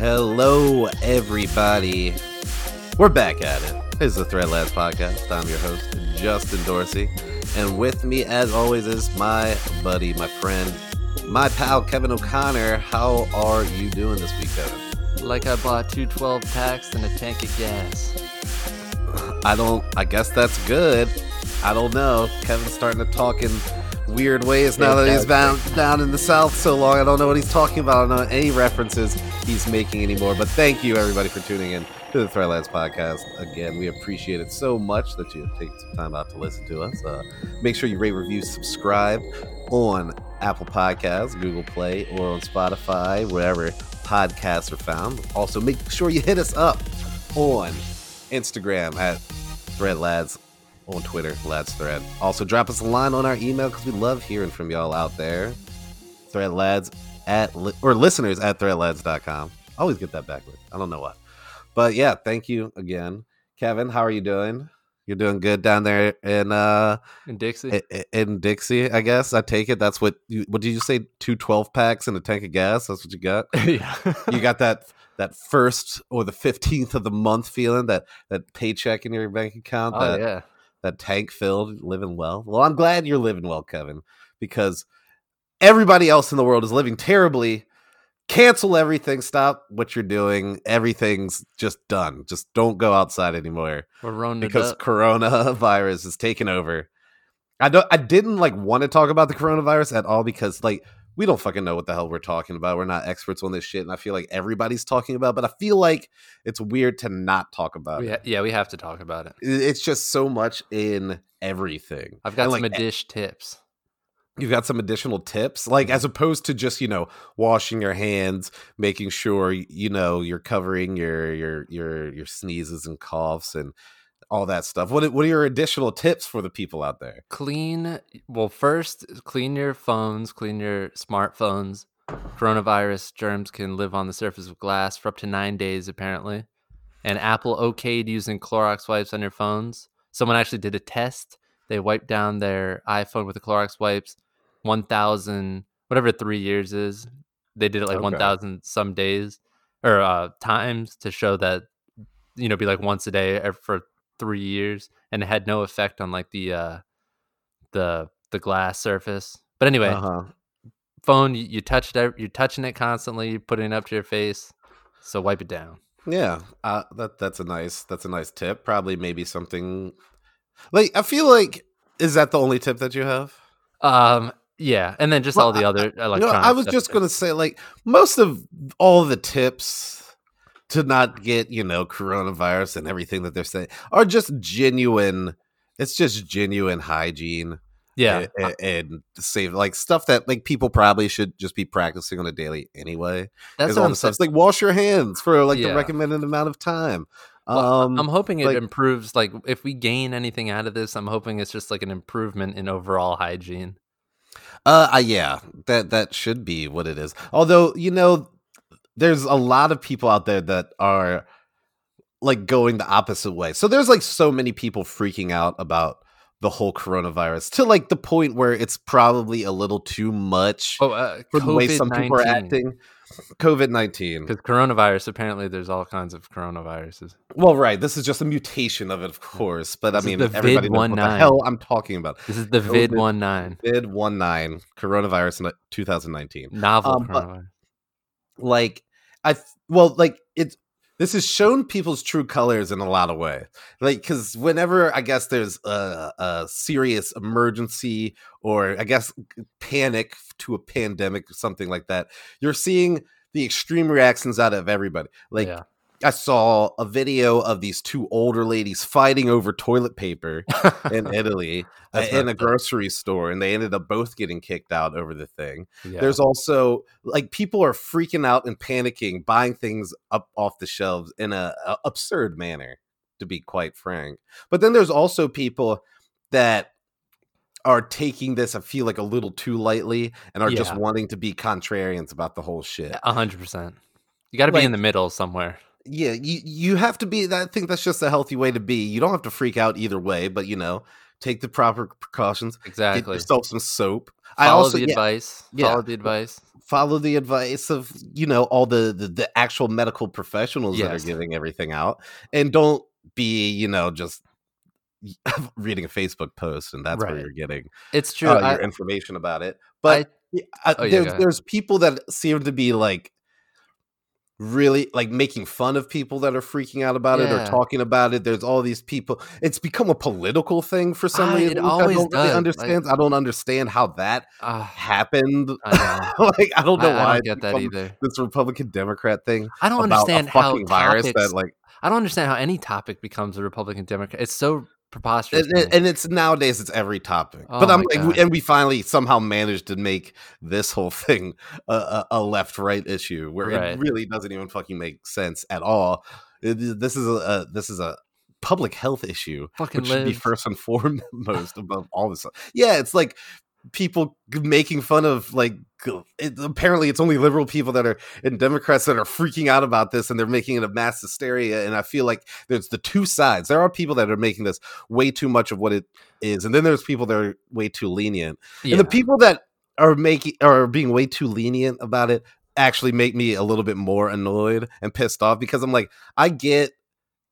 Hello, everybody. We're back at it. This is the Thread Lads podcast. I'm your host, Justin Dorsey. And with me, as always, is my buddy, my friend, my pal, Kevin O'Connor. How are you doing this week, Kevin? Like I bought two 12 packs and a tank of gas. I don't, I guess that's good. I don't know. Kevin's starting to talk in weird ways now that he's down, down in the South so long. I don't know what he's talking about. I don't know any references he's making anymore. But thank you, everybody, for tuning in to the Thread Lads podcast. Again, we appreciate it so much that you take some time out to listen to us. Uh, make sure you rate, review, subscribe on Apple Podcasts, Google Play, or on Spotify, wherever podcasts are found. Also, make sure you hit us up on Instagram at ThreadLads on Twitter, Lads Thread. Also, drop us a line on our email because we love hearing from y'all out there. ThreadLads at li- or listeners at threadlads.com. Always get that backwards. I don't know why. But yeah, thank you again. Kevin, how are you doing? You're doing good down there in uh In Dixie? i- i- in Dixie, I guess. I take it that's what you what did you say? Two 12 packs and a tank of gas? That's what you got? yeah. you got that that first or the 15th of the month feeling that that paycheck in your bank account oh, that yeah. that tank filled living well well i'm glad you're living well kevin because everybody else in the world is living terribly. Cancel everything. Stop what you're doing. Everything's just done. Just don't go outside anymore because up. coronavirus is taking over. I don't i didn't like want to talk about the coronavirus at all because like we don't fucking know what the hell we're talking about. We're not experts on this shit and i feel like everybody's talking about but i feel like it's weird to not talk about We it. yeah, we have to talk about it. It- it's just so much in everything. I've got And, some like, dish tips. You've got some additional tips like mm-hmm. as opposed to just you know washing your hands making sure you know you're covering your your your your sneezes and coughs and all that stuff what what are your additional tips for the people out there Clean, well, first, clean your phones, clean your smartphones. Coronavirus germs can live on the surface of glass for up to nine days, apparently. And Apple okayed using Clorox wipes on your phones. Someone actually did a test. They wiped down their iPhone with the Clorox wipes 1,000, whatever three years is. They did it like Okay. 1,000 some days or uh, times to show that, you know, be like once a day for three years. And it had no effect on like the, uh, the, the glass surface. But anyway, uh-huh phone you, you touch it you're touching it constantly you're putting it up to your face so wipe it down yeah uh, that that's a nice that's a nice tip probably maybe something like i feel like is that the only tip that you have um yeah and then just Well, all the I- other You know, I was just going to say, like, most of all the tips to not get, you know, coronavirus and everything that they're saying are just genuine. It's just genuine hygiene. yeah a- a- And, save, like, stuff that, like, people probably should just be practicing on a daily anyway. that's all the stuff. Like, wash your hands for, like, the recommended amount of time. Well, Um, i'm hoping it like- improves like if we gain anything out of this i'm hoping it's just like an improvement in overall hygiene Uh, uh, yeah, that that should be what it is. Although you know, there's a lot of people out there that are like going the opposite way. So there's like so many people freaking out about the whole coronavirus to like the point where it's probably a little too much oh uh, for the way some people are acting. COVID nineteen. because coronavirus apparently there's all kinds of coronaviruses Well, right. This is just a mutation of it, of course. But This I mean, the everybody knows what the VID-19. hell I'm talking about. this is the COVID. vid 19 Vid one nine coronavirus in 2019. novel Um, but- like I well like it's this has shown people's true colors in a lot of ways. Like because whenever I guess there's a, a serious emergency or I guess panic to a pandemic or something like that, you're seeing the extreme reactions out of everybody. Like yeah I saw a video of these two older ladies fighting over toilet paper in Italy uh, That's in a grocery store, and they ended up both getting kicked out over the thing. yeah. There's also like people are freaking out and panicking, buying things up off the shelves in a, a absurd manner, to be quite frank. But then there's also people that are taking this, I feel like, a little too lightly and are just wanting to be contrarians about the whole shit. A hundred percent. You got to be Like- in the middle somewhere. Yeah, you you have to be. I think that's just a healthy way to be. You don't have to freak out either way, but you know, take the proper precautions. Exactly. Get yourself some soap. Follow I also the yeah, advice. yeah. Follow the advice. follow the advice of you know all the the, the actual medical professionals that are giving everything out, and don't be you know just reading a Facebook post and that's where you're getting It's true. uh, I, your information about it. But yeah, I, Oh, yeah, ahead. there's people that seem to be like really like making fun of people that are freaking out about it or talking about it. There's all these people. It's become a political thing for some I- reason. it always I don't really does, like- understand. I don't understand how that ah, happened. I like I don't know I, I don't get that either. this Republican Democrat thing. I don't understand how virus topics. that like I don't understand how any topic becomes a Republican Democrat. It's so preposterous. and, and- it's nowadays it's every topic. Oh but I'm like, God. and we finally somehow managed to make this whole thing a, a, a left right issue where Right. it really doesn't even fucking make sense at all. It- this is a, a this is a public health issue, Fucking which should be first and foremost above all this. Yeah, it's like people making fun of like it, apparently it's only liberal people that are and democrats that are freaking out about this and they're making it a mass hysteria and i feel like there's the two sides there are people that are making this way too much of what it is and then there's people that are way too lenient Yeah. and the people that are making are being way too lenient about it actually make me a little bit more annoyed and pissed off because i'm like i get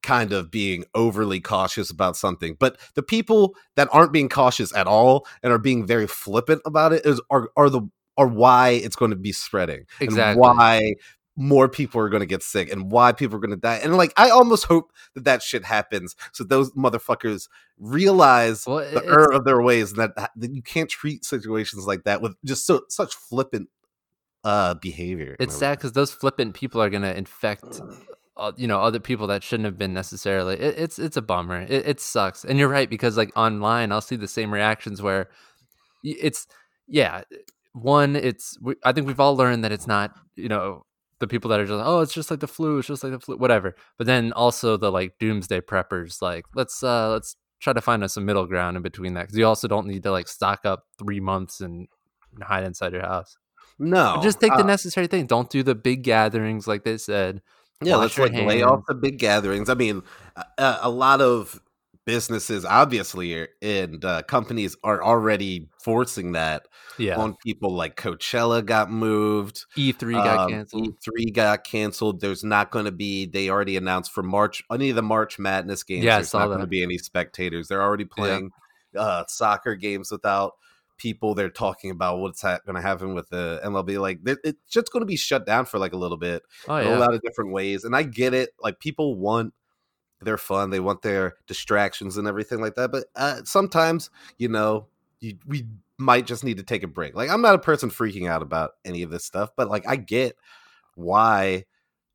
kind of being overly cautious about something but the people that aren't being cautious at all and are being very flippant about it is are are the are why it's going to be spreading Exactly. and why more people are going to get sick and why people are going to die and like i almost hope that that shit happens so those motherfuckers realize Well, the error of their ways and that, that you can't treat situations like that with just so such flippant uh behavior it's sad because those flippant people are gonna infect, uh, you know, other people that shouldn't have been necessarily. It, it's it's a bummer. It, it sucks, and you're right because like online, I'll see the same reactions where it's yeah. One, it's we, I think we've all learned that it's not you know the people that are just oh it's just like the flu, it's just like the flu, whatever. But then also the like doomsday preppers, like let's uh let's try to find us a middle ground in between that because you also don't need to like stock up three months and hide inside your house. no Just take the uh, necessary thing. Don't do the big gatherings like they said. Yeah, Wash let's like lay off the big gatherings. I mean, a, a lot of businesses, obviously, and uh, companies are already forcing that Yeah. on people. Like Coachella got moved, E3 got um, canceled. E3 got canceled. There's not going to be. They already announced for March any of the March Madness games. Yeah, there's not going to be any spectators. They're already playing uh, soccer games without people. They're talking about what's ha- going to happen with the MLB. Like it- it's just going to be shut down for like a little bit oh in a lot of different ways. And I get it. Like people want their fun, they want their distractions and everything like that. But uh, sometimes, you know, you, we might just need to take a break. Like I'm not a person freaking out about any of this stuff, but like I get why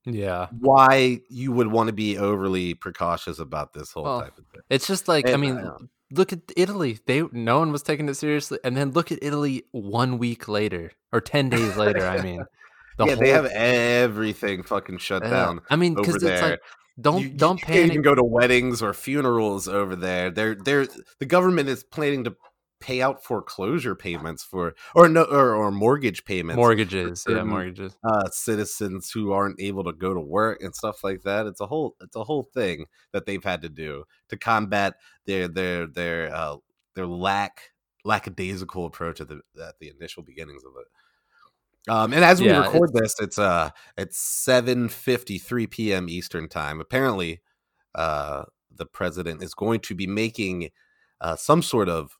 Yeah. why you would want to be overly precautious about this whole Well, type of thing. It's just like I mean, uh, look at Italy. They no one was taking it seriously, and then look at Italy one week later or ten days later. I mean, the yeah, they have everything fucking shut uh, down. I mean, because it's like don't you, don't you can't even go to weddings or funerals over there. They're they're the government is planning to pay out foreclosure payments for or no or, or mortgage payments Mortgages, yeah, mortgages. uh citizens who aren't able to go to work and stuff like that. It's a whole it's a whole thing that they've had to do to combat their their their uh their lack lackadaisical approach at the at the initial beginnings of it. Um, and as we Yeah, record this, it's uh it's seven fifty three p.m. Eastern time. Apparently, uh, the president is going to be making uh, some sort of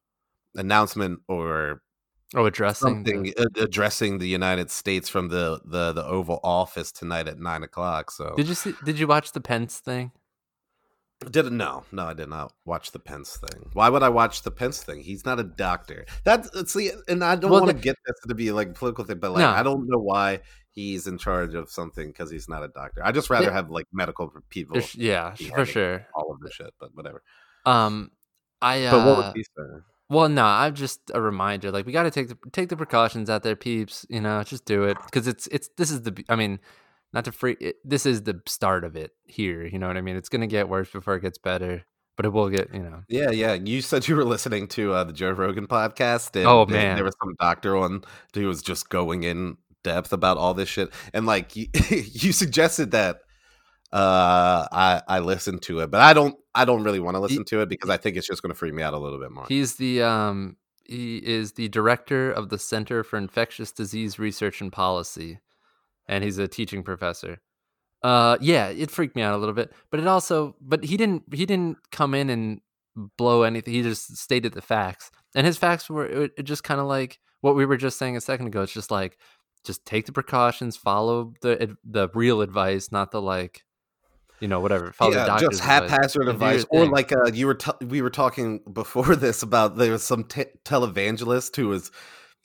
announcement or Oh, addressing. the- something addressing the United States from the, the the Oval Office tonight at nine o'clock. So Did you see? Did you watch the Pence thing? didn't no no I did not watch the Pence thing. Why would I watch the Pence thing? He's not a doctor. That's see, and I don't Well, want to the- get this to be like a political thing, but like No. I don't know why he's in charge of something because he's not a doctor. I just rather Yeah. have like medical people yeah, for sure. all of the shit, but whatever. Um, I uh, But what would he say? Well, no, I'm just a reminder. Like we got to take the take the precautions out there, peeps. You know, just do it because it's it's this is the. I mean, not to free. It, this is the start of it here. You know what I mean? It's gonna get worse before it gets better, but it will get. You know. Yeah, yeah. You said you were listening to uh, the Joe Rogan podcast. And Oh, man. there was some doctor on who was just going in depth about all this shit, and like you, you suggested that uh, I I listened to it, but I don't I don't really want to listen to it because I think it's just going to freak me out a little bit more. He's the um he is the director of the Center for Infectious Disease Research and Policy, and he's a teaching professor. Uh, yeah, it freaked me out a little bit, but it also, but he didn't he didn't come in and blow anything. He just stated the facts, and his facts were it, it just kind of like what we were just saying a second ago. It's just like just take the precautions, follow the the real advice, not the like you know, whatever. Follow yeah, just haphazard advice. or like uh, you were t- we were talking before this about there was some te- televangelist who was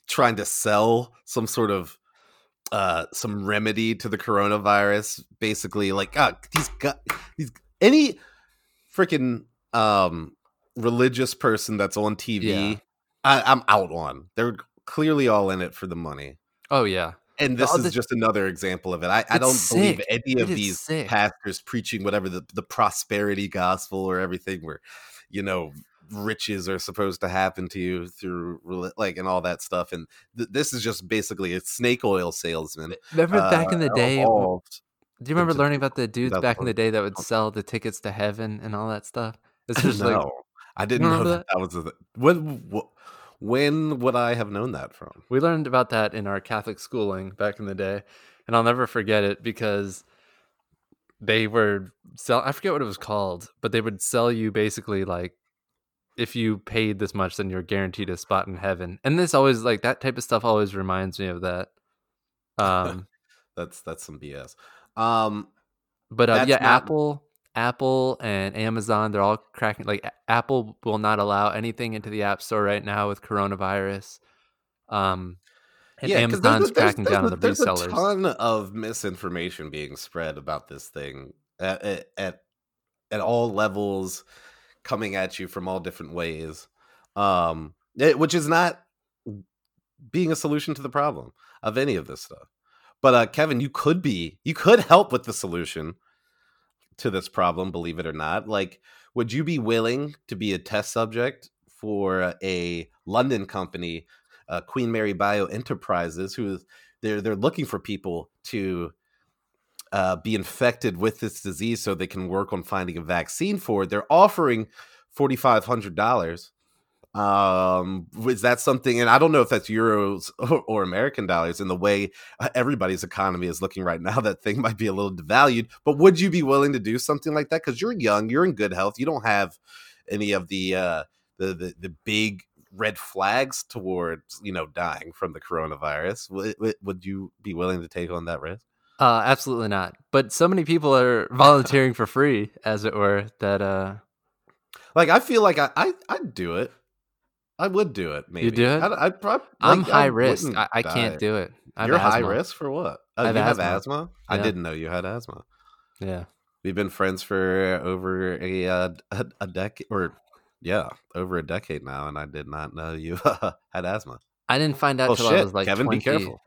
trying to sell some sort of uh some remedy to the coronavirus basically like uh, he's got he's any freaking um religious person that's on tv Yeah. I, i'm out on they're clearly all in it for the money Oh yeah, and this Oh, is just another example of it. I, I don't believe any of It these sick. pastors preaching whatever the, the prosperity gospel or everything where, you know, riches are supposed to happen to you through like and all that stuff. And th- this is just basically a snake oil salesman. remember back in the uh, day? evolved. Do you remember learning about the dudes back in the day that would sell the tickets to heaven and all that stuff? It's just no, like I didn't know that, that was a, when. wh- When would I have known that from? we learned about that in our Catholic schooling back in the day, and I'll never forget it because they were sell. I forget what it was called, but they would sell you basically like if you paid this much, then you're guaranteed a spot in heaven. And this always like that type of stuff always reminds me of that. Um, That's that's some BS. Um, But uh, yeah, not- Apple, Apple, and Amazon, they're all cracking. Like Apple will not allow anything into the App Store right now with coronavirus. Um, and 'cause Amazon's there's there's- cracking there's down on the there's resellers. a ton of misinformation being spread about this thing at, at at at all levels, coming at you from all different ways, um, it- which is not being a solution to the problem of any of this stuff. But uh, Kevin, you could be, you could help with the solution to this problem, believe it or not. Like, would you be willing to be a test subject for a London company, uh, Queen Mary Bio Enterprises, who they're they're looking for people to uh, be infected with this disease so they can work on finding a vaccine for it. They're offering forty five hundred dollars. Um, is that something? And I don't know if that's euros or, or American dollars. In the way uh, everybody's economy is looking right now, that thing might be a little devalued. But would you be willing to do something like that? Because you're young, you're in good health, you don't have any of the uh, the, the the big red flags towards you know dying from the coronavirus. Would, would- would you be willing to take on that risk? Uh, absolutely not. But so many people are volunteering for free, as it were, that uh, Like I feel like I I I'd do it. I would do it. Maybe you do it? I'd, I'd prob- I'm like, high I risk. I, I can't do it. I You're high risk for what? Oh, I have you have asthma. asthma. I didn't know you had asthma. Yeah. We've been friends for over a uh, a, a decade, or yeah, over a decade now, and I did not know you had asthma. I didn't find out Well, till I was like Kevin, 20, be careful.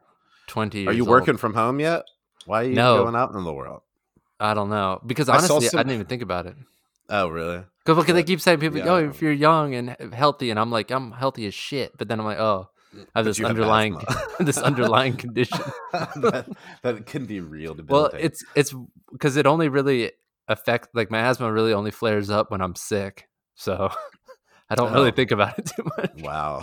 20 Are you working old. from home yet? Why are you No. going out in the world? I don't know. Because honestly, I, some- didn't even think about it. Oh, really? Because they keep saying people, yeah, oh, if you're young and healthy, and I'm like, I'm healthy as shit. But then I'm like, oh, I have this have underlying, this underlying condition. that, that can be real. To be. Well, it's it's because it only really affects like my asthma really only flares up when I'm sick. So I don't really Oh. think about it too much. Wow.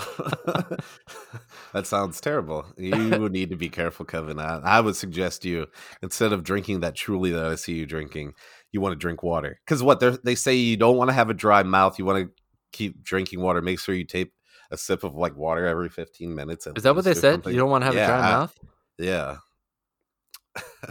that sounds terrible. You need to be careful, Kevin. I, I would suggest you, instead of drinking that truly that I see you drinking, you want to drink water. Because what they say, you don't want to have a dry mouth. You want to keep drinking water. Make sure you take a sip of like water every 15 minutes. Is that what they said? something. You don't want to have Yeah, a dry I- mouth? Yeah.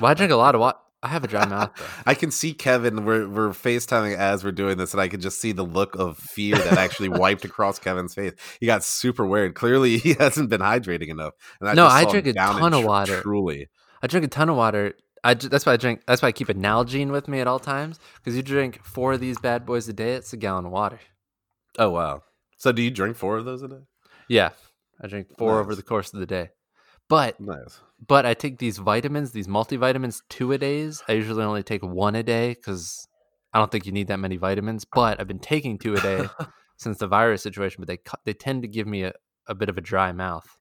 Well, I drink a lot of water. I have a dry mouth. Though. I can see Kevin. We're we're FaceTiming as we're doing this, and I can just see the look of fear that actually wiped across Kevin's face. He got super weird. Clearly, he hasn't been hydrating enough. And No, just I drink a ton of water. Truly, I drink a ton of water. I that's why I drink. That's why I keep a Nalgene with me at all times. Because you drink four of these bad boys a day, it's a gallon of water. oh wow. So, do you drink four of those a day? Yeah, I drink four over the course of the day. But Nice. but I take these vitamins, these multivitamins, two a days. I usually only take one a day because I don't think you need that many vitamins. But I've been taking two a day since the virus situation. But they they tend to give me a, a bit of a dry mouth.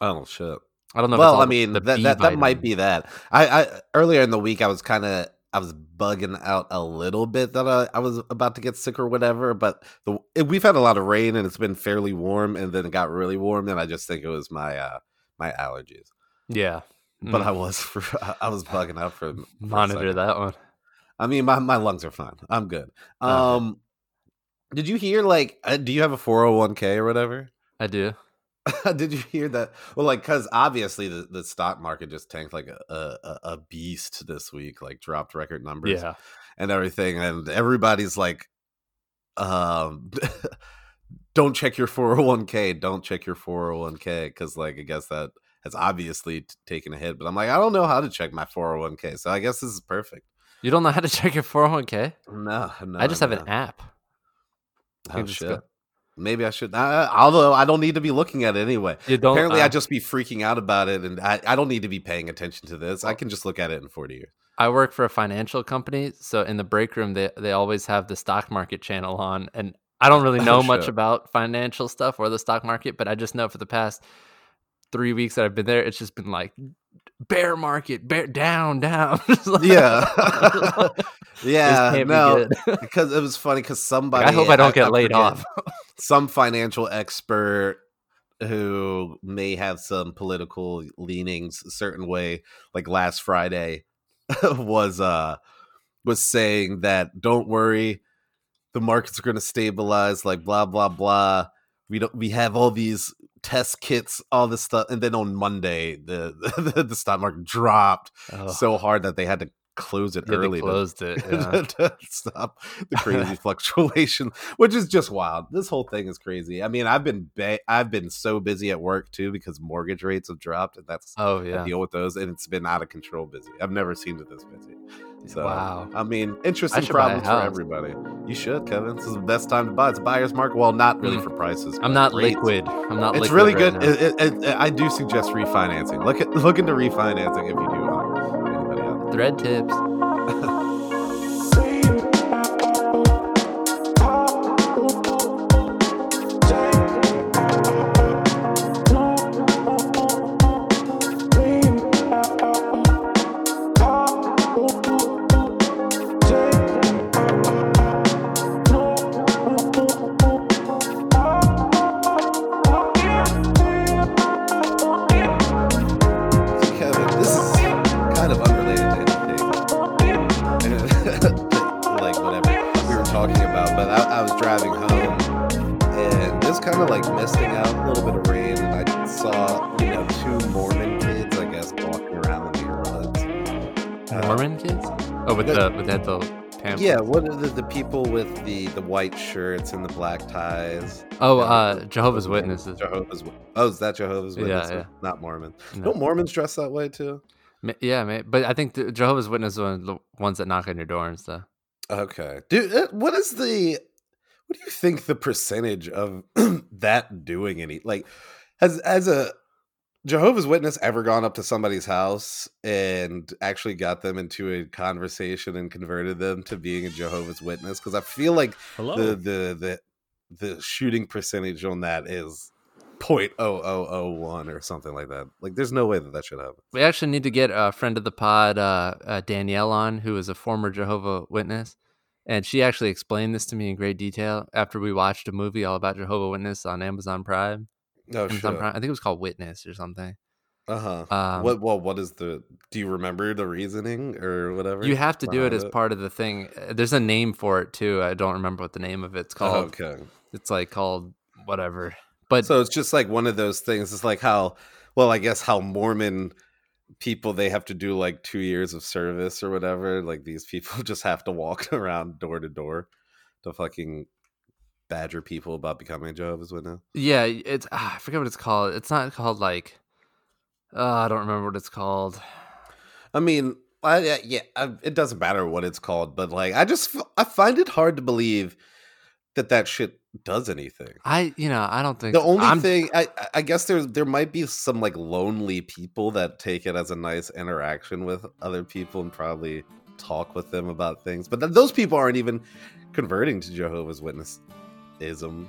Oh shit. I don't know. if it's Well, I mean the that that, that might be that. I, I earlier in the week I was kind of I was bugging out a little bit that I, I was about to get sick or whatever. But the, it, we've had a lot of rain and it's been fairly warm, and then it got really warm, and I just think it was my uh, my allergies. Yeah. But Mm. I was for, I was bugging out for, for monitor that one. I mean, my, my lungs are fine. I'm good. Um, did you hear like? Uh, do you have a 401k or whatever? I do. did you hear that? Well, like, because obviously the, the stock market just tanked like a, a a beast this week, like dropped record numbers Yeah. and everything, and everybody's like, um. Don't check your 401k. Don't check your 401k because, like, I guess that has obviously t- taken a hit. But I'm like, I don't know how to check my 401k. So I guess this is perfect. You don't know how to check your 401k? No, no. I just have an app. Oh shit. go- Maybe I should. Uh, although I don't need to be looking at it anyway. You don't. Apparently, uh, I'd just be freaking out about it, and I, I don't need to be paying attention to this. I can just look at it in forty years. I work for a financial company, so in the break room they they always have the stock market channel on, and I don't really Oh, know much about financial stuff or the stock market, but I just know for the past three weeks that I've been there, it's just been like bear market, bear down, down. Yeah, yeah. Be No, because it was funny because somebody. I hope I don't get I laid off. Some financial expert who may have some political leanings a certain way, like last Friday, was uh was saying that don't worry, the markets are going to stabilize. Like blah blah blah. We don't. We have all these test kits, all this stuff, and then on Monday, the the, the stock market dropped Oh, so hard that they had to close it yeah, they early. to- closed it. Yeah. to stop the crazy fluctuation, which is just wild. This whole thing is crazy. I mean, I've been ba- I've been so busy at work too because mortgage rates have dropped, and that's Oh I yeah. deal with those, and it's been out of control busy. I've never seen it this busy. So, wow. I mean, interesting a problems for everybody. You should, Kevin. This is the best time to buy. It's a buyer's market. Well, not really Mm. for prices. I'm not rates. liquid. I'm not. It's really right good. It- it- it- I do suggest refinancing. Look at look into refinancing if you do hire anybody out. Thread tips. the white shirts and the black ties? Oh, Yeah, uh, Jehovah's Witnesses. Jehovah's. Oh, is that Jehovah's Witnesses? yeah. Not Mormons. No. Don't Mormons dress that way too? Yeah, man. But I think the Jehovah's Witnesses are the ones that knock on your door and stuff. Okay, dude. uh, What is the? What do you think the percentage of that doing any like As as a Jehovah's Witness ever gone up to somebody's house and actually got them into a conversation and converted them to being a Jehovah's Witness? Because I feel like Hello. the the the the shooting percentage on that is point oh oh oh one or something like that. Like, there's no way that that should happen. We actually need to get a friend of the pod, uh, uh, Danielle, on, who is a former Jehovah Witness, and she actually explained this to me in great detail after we watched a movie all about Jehovah Witness on Amazon Prime. Oh. Prime. I think it was called Witness or something. Uh huh. Um, what? Well, what is the? Do you remember the reasoning or whatever? You have to do it behind as part of the thing. Uh, There's a name for it too. I don't remember what the name of it's Oh, called. okay. It's like called whatever. But So it's just like one of those things. It's like how, well, I guess how Mormon people they have to do like two years of service or whatever. Like these people just have to walk around door to door to fucking badger people about becoming a Jehovah's Witness. yeah, it's ah, I forget what it's called. It's not called like uh, I don't remember what it's called. I mean, I, yeah, yeah, I, it doesn't matter what it's called, but like, I just f- I find it hard to believe that that shit does anything. I you know I don't think The only I'm- thing I, I guess there's there might be some like lonely people that take it as a nice interaction with other people and probably talk with them about things, but th- those people aren't even converting to Jehovah's Witness ism.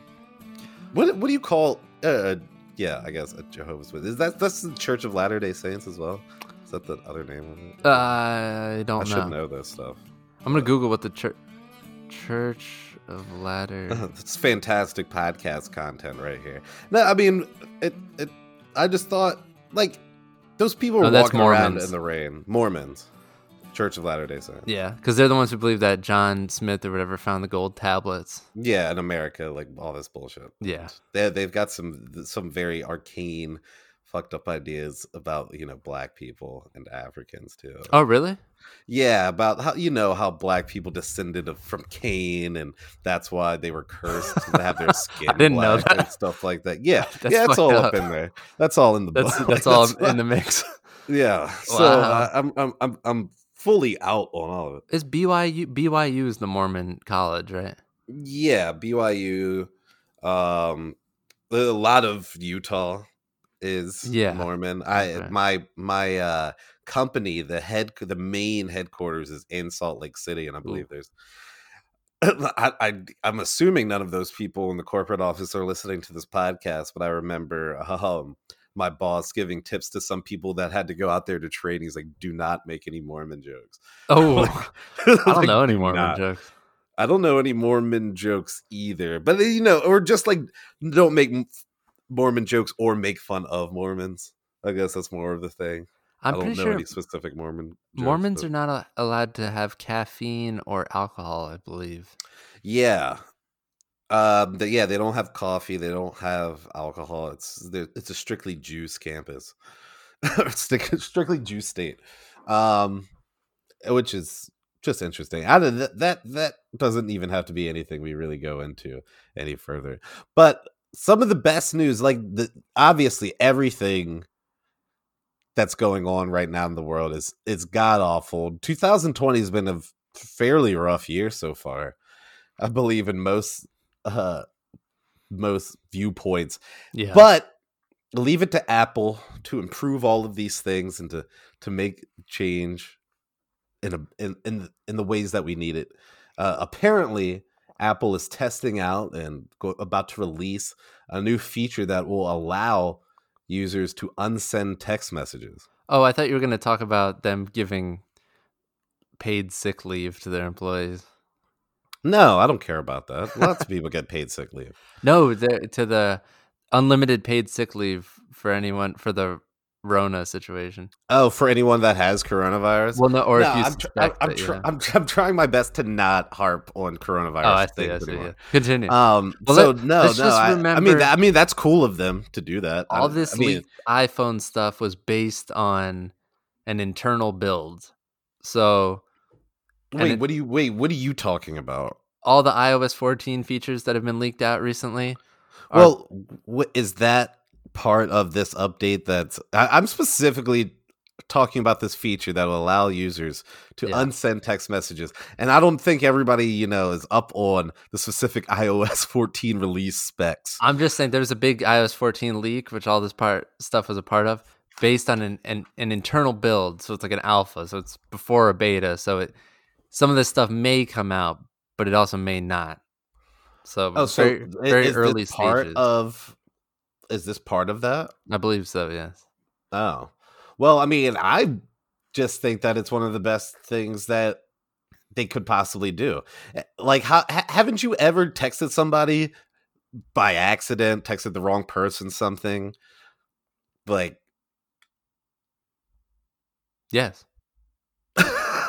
What what do you call? Uh, yeah, I guess a Jehovah's Witness. Is that that's the Church of Latter Day Saints as well? Is that the other name of it? Uh, I don't I know. should know this stuff. I'm gonna Google what the church Church of Latter. it's fantastic podcast content right here. No, I mean it. It. I just thought like those people were Oh, walking around in the rain. Mormons, Church of Latter Day Saints. yeah, because they're the ones who believe that John Smith or whatever found the gold tablets. Yeah, in America, like all this bullshit. Yeah. They they've got some some very arcane, fucked up ideas about you know black people and Africans too. Oh, really? Yeah, about how you know how black people descended of, from Cain, and that's why they were cursed to have their skin I didn't know black and that. stuff like that. Yeah, That's yeah, it's all up. up in there. That's all in the That's book. that's all That's in the mix. yeah. So Wow. uh, I'm I'm I'm I'm fully out on all of it. Is BYU BYU is the Mormon college, right? Yeah, BYU, um, a lot of Utah is Yeah. Mormon. I Okay. my my uh company, the head the main headquarters is in Salt Lake City, and I believe there's. I, I I'm assuming none of those people in the corporate office are listening to this podcast, but I remember um my boss giving tips to some people that had to go out there to trade. He's like, "Do not make any Mormon jokes." Oh, I don't Like, know any Mormon not. jokes. I don't know any Mormon jokes either, but you know, or just like don't make Mormon jokes or make fun of Mormons. I guess that's more of the thing. I'm I don't know sure any specific Mormon. Jokes, Mormons but- are not allowed to have caffeine or alcohol. I believe. Yeah, um, yeah, they don't have coffee. They don't have alcohol. It's it's a strictly juice campus, Stric- strictly juice state, um, which is just interesting. Out of that, that that doesn't even have to be anything we really go into any further. But some of the best news, like the obviously everything that's going on right now in the world is is god awful. 2020 has been a fairly rough year so far. I believe in most uh most viewpoints. Yeah. But leave it to Apple to improve all of these things and to to make change in a in in, the- in the ways that we need it. Uh, apparently, Apple is testing out and go, about to release a new feature that will allow users to unsend text messages. oh, I thought you were going to talk about them giving paid sick leave to their employees. No, I don't care about that. Lots of people get paid sick leave. No, the, to the unlimited paid sick leave for anyone for the Rona situation. Oh, for anyone that has coronavirus. Well, no, or no, if you I'm, tr- I'm, I'm, it, tr- yeah. I'm, I'm trying my best to not harp on coronavirus Oh, I see. I see. Yeah. Continue. Um. Well, so let- no, no. I, I mean, that, I mean, that's cool of them to do that. I- All this I mean, iPhone stuff was based on an internal build. So wait, it- what do you wait? What are you talking about? all the iOS 14 features that have been leaked out recently. are- Well, what is that part of this update? That's I, I'm specifically talking about this feature that will allow users to Yeah. unsend text messages, and I don't think everybody you know is up on the specific iOS 14 release specs. I'm just saying there's a big iOS 14 leak, which all this part stuff was a part of, based on an, an, an internal build. So it's like an alpha. So it's before a beta. So it some of this stuff may come out, but it also may not. So, Oh, so very, very is early this part stages. of? Is this part of that? I believe so. Yes. Oh, well, I mean, I just think that it's one of the best things that they could possibly do. Eh, Like, how, ha- haven't you ever texted somebody by accident, texted the wrong person something? Like, Yes.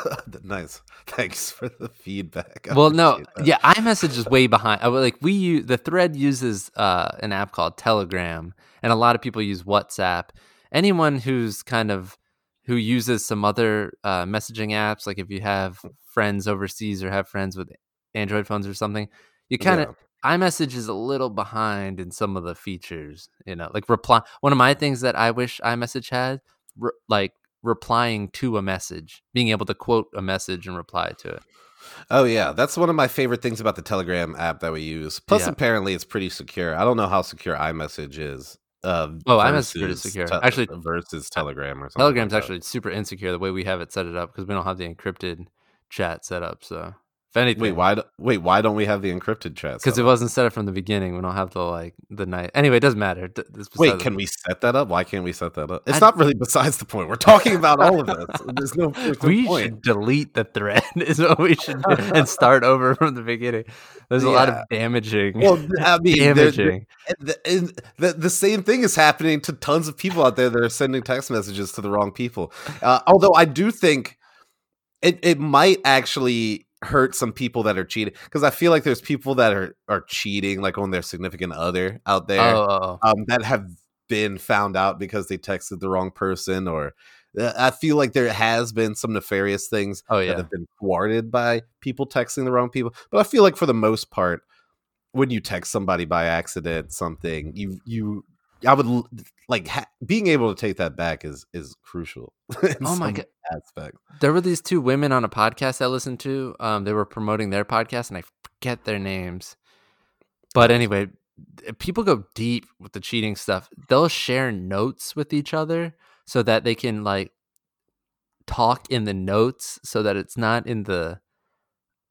nice. Thanks for the feedback. I well no that. yeah imessage is way behind I, like we use the thread uses uh, an app called telegram and a lot of people use whatsapp anyone who's kind of who uses some other uh, messaging apps like if you have friends overseas or have friends with android phones or something you kind of iMessage is a little behind in some of the features, you know, like reply. One of my things that I wish iMessage had, re- like replying to a message, being able to quote a message and reply to it. Oh yeah, that's one of my favorite things about the Telegram app that we use. Plus, Yeah. apparently, it's pretty secure. I don't know how secure iMessage is. Uh, Oh, iMessage is pretty secure. te- Actually, versus Telegram or something. Telegram's like actually super insecure the way we have it set it up because we don't have the encrypted chat set up. So If anything, Wait, why? do- Wait, why don't we have the encrypted chat? Because it wasn't set up from the beginning. We don't have the like the night. Anyway, it doesn't matter. Wait, can we set that up? Why can't we set that up? It's I- not really besides the point. We're talking about all of this. There's no, there's we should delete the thread is what we should do and start over from the beginning. There's a lot of damaging, Well, I mean, damaging. The, the same thing is happening to tons of people out there that are sending text messages to the wrong people. Uh, although I do think it, it might actually hurt some people that are cheating because I feel like there's people that are, are cheating like on their significant other out there Oh, um, that have been found out because they texted the wrong person or uh, I feel like there has been some nefarious things Oh, yeah. that have been thwarted by people texting the wrong people. But I feel like for the most part, when you text somebody by accident, something you you I would like ha- being able to take that back is is crucial. Oh my God. aspect. There were these two women on a podcast I listened to. Um, they were promoting their podcast, and I forget their names. But anyway, people go deep with the cheating stuff. They'll share notes with each other so that they can like talk in the notes, so that it's not in the.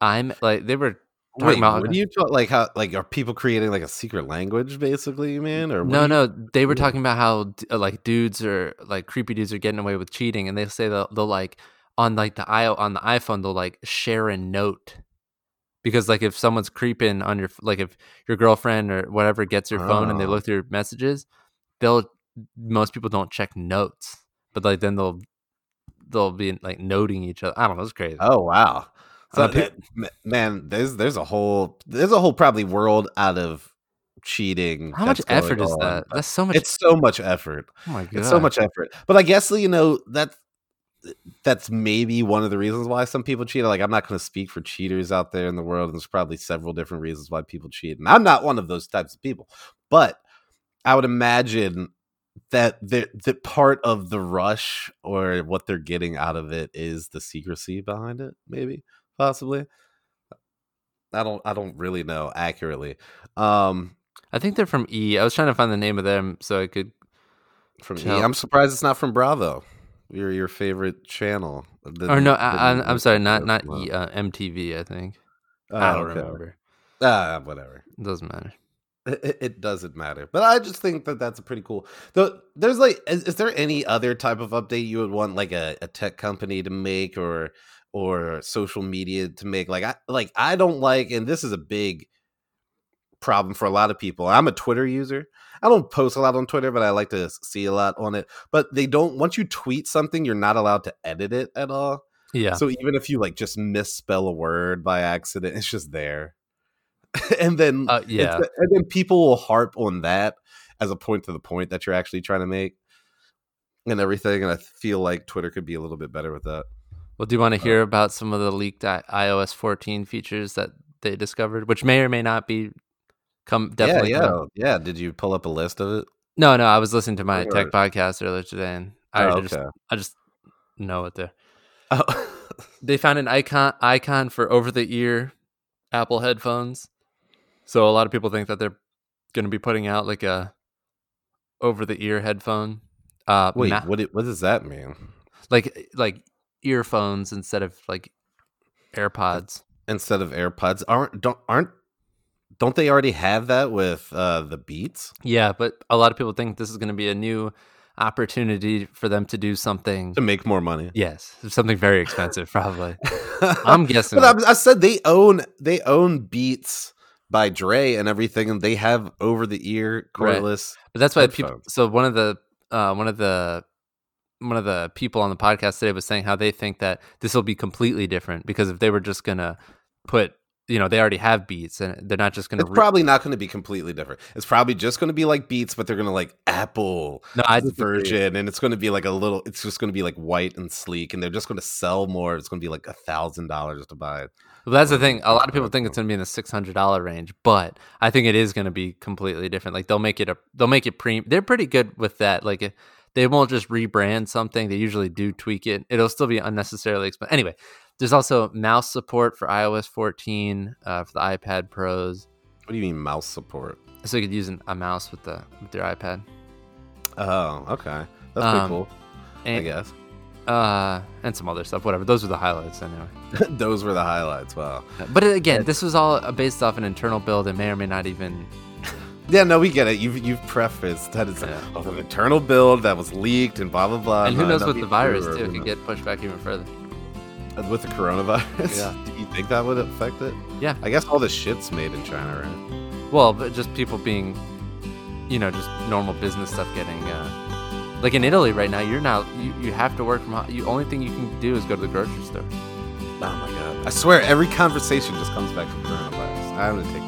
I'm like they were Wait, about what do you talk like? How like are people creating like a secret language, basically, man? Or no, no. They were talking about how uh, like dudes are like creepy dudes are getting away with cheating, and they say they'll, they'll like on like the i on the iPhone they'll like share a note because like if someone's creeping on your like if your girlfriend or whatever gets your phone and they Oh. look through your messages, they'll most people don't check notes, but like then they'll they'll be like noting each other. I don't know. It's crazy. Oh wow. So Uh, that- man, there's there's a whole there's a whole probably world out of cheating. How much effort is on. that? That's so much. It's so much effort. oh my god. It's so much effort. But I guess you know that that's maybe one of the reasons why some people cheat. Like I'm not going to speak for cheaters out there in the world. And there's probably several different reasons why people cheat, and I'm not one of those types of people. But I would imagine that the that part of the rush or what they're getting out of it is the secrecy behind it. Maybe, possibly. I don't. I don't really know accurately. Um, I think they're from E. I was trying to find the name of them so I could from E. Tell- I'm surprised it's not from Bravo. Your your favorite channel. The- or no, the- I, I'm sorry, not not e, uh, MTV. I think oh, I don't okay. remember. Ah, whatever. It doesn't matter. It, it- it doesn't matter. But I just think that that's a pretty cool. Though there's like, is, is there any other type of update you would want like a, a tech company to make or or social media to make? Like I like I don't like, and this is a big problem for a lot of people. I'm a Twitter user. I don't post a lot on Twitter, but I like to see a lot on it. But they don't. Once you tweet something, you're not allowed to edit it at all. Yeah, So even if you like just misspell a word by accident, it's just there. and then Uh, yeah. and then people will harp on that as a point to the point that you're actually trying to make and everything. And I feel like Twitter could be a little bit better with that. Well, do you want to hear about some of the leaked I- iOS 14 features that they discovered, which may or may not be come definitely? yeah, yeah, come- yeah. Did you pull up a list of it? No, no, I was listening to my Or- tech podcast earlier today, and I Oh, just okay. I just know it there. Oh. They found an icon icon for over the ear Apple headphones. So a lot of people think that they're going to be putting out like a over the ear headphone. Uh, Wait, what? It, what does that mean? like like earphones instead of like AirPods. Instead of AirPods, aren't don't aren't don't they already have that with uh the Beats? Yeah, but a lot of people think this is going to be a new opportunity for them to do something. to make more money. Yes, something very expensive, probably. I'm guessing. But I, I said they own they own Beats by Dre and everything, and they have over the ear Right. cordless. But that's why people. So one of the uh, one of the one of the people on the podcast today was saying how they think that this will be completely different because if they were just gonna put, you know, they already have beats and they're not just gonna. It's probably not going to be completely different. It's probably just going to be like Beats, but they're going to like Apple no, version, and it's going to be like a little. It's just going to be like white and sleek, and they're just going to sell more. It's going to be like a thousand dollars to buy it. Well, that's the thing. A lot of people think it's gonna be in the six hundred dollar range, but I think it is gonna be completely different. Like they'll make it a, they'll make it pre. They're pretty good with that. Like they won't just rebrand something. They usually do tweak it. It'll still be unnecessarily expensive. Anyway, there's also mouse support for iOS 14 uh, for the iPad Pros, What do you mean mouse support? so you could use an, a mouse with the with your iPad. Oh, okay, that's pretty Um, cool. I guess. Uh, and some other stuff. Whatever. Those are the highlights anyway. Those were the highlights. Wow. But again, this was all uh, based off an internal build and may or may not even. Yeah, no, we get it. You've you've prefaced that it's Yeah. of an internal build that was leaked and blah blah blah. and who knows what the virus too? It could get pushed back even further. with the coronavirus. Yeah. Do you think that would affect it? Yeah. I guess all the shit's made in China, right? Well, but just people being, you know, just normal business stuff getting. Uh, like in Italy right now, you're now you, you have to work from home. You only thing you can do is go to the grocery store. Oh my god! I swear, every conversation just comes back to coronavirus. I'm gonna take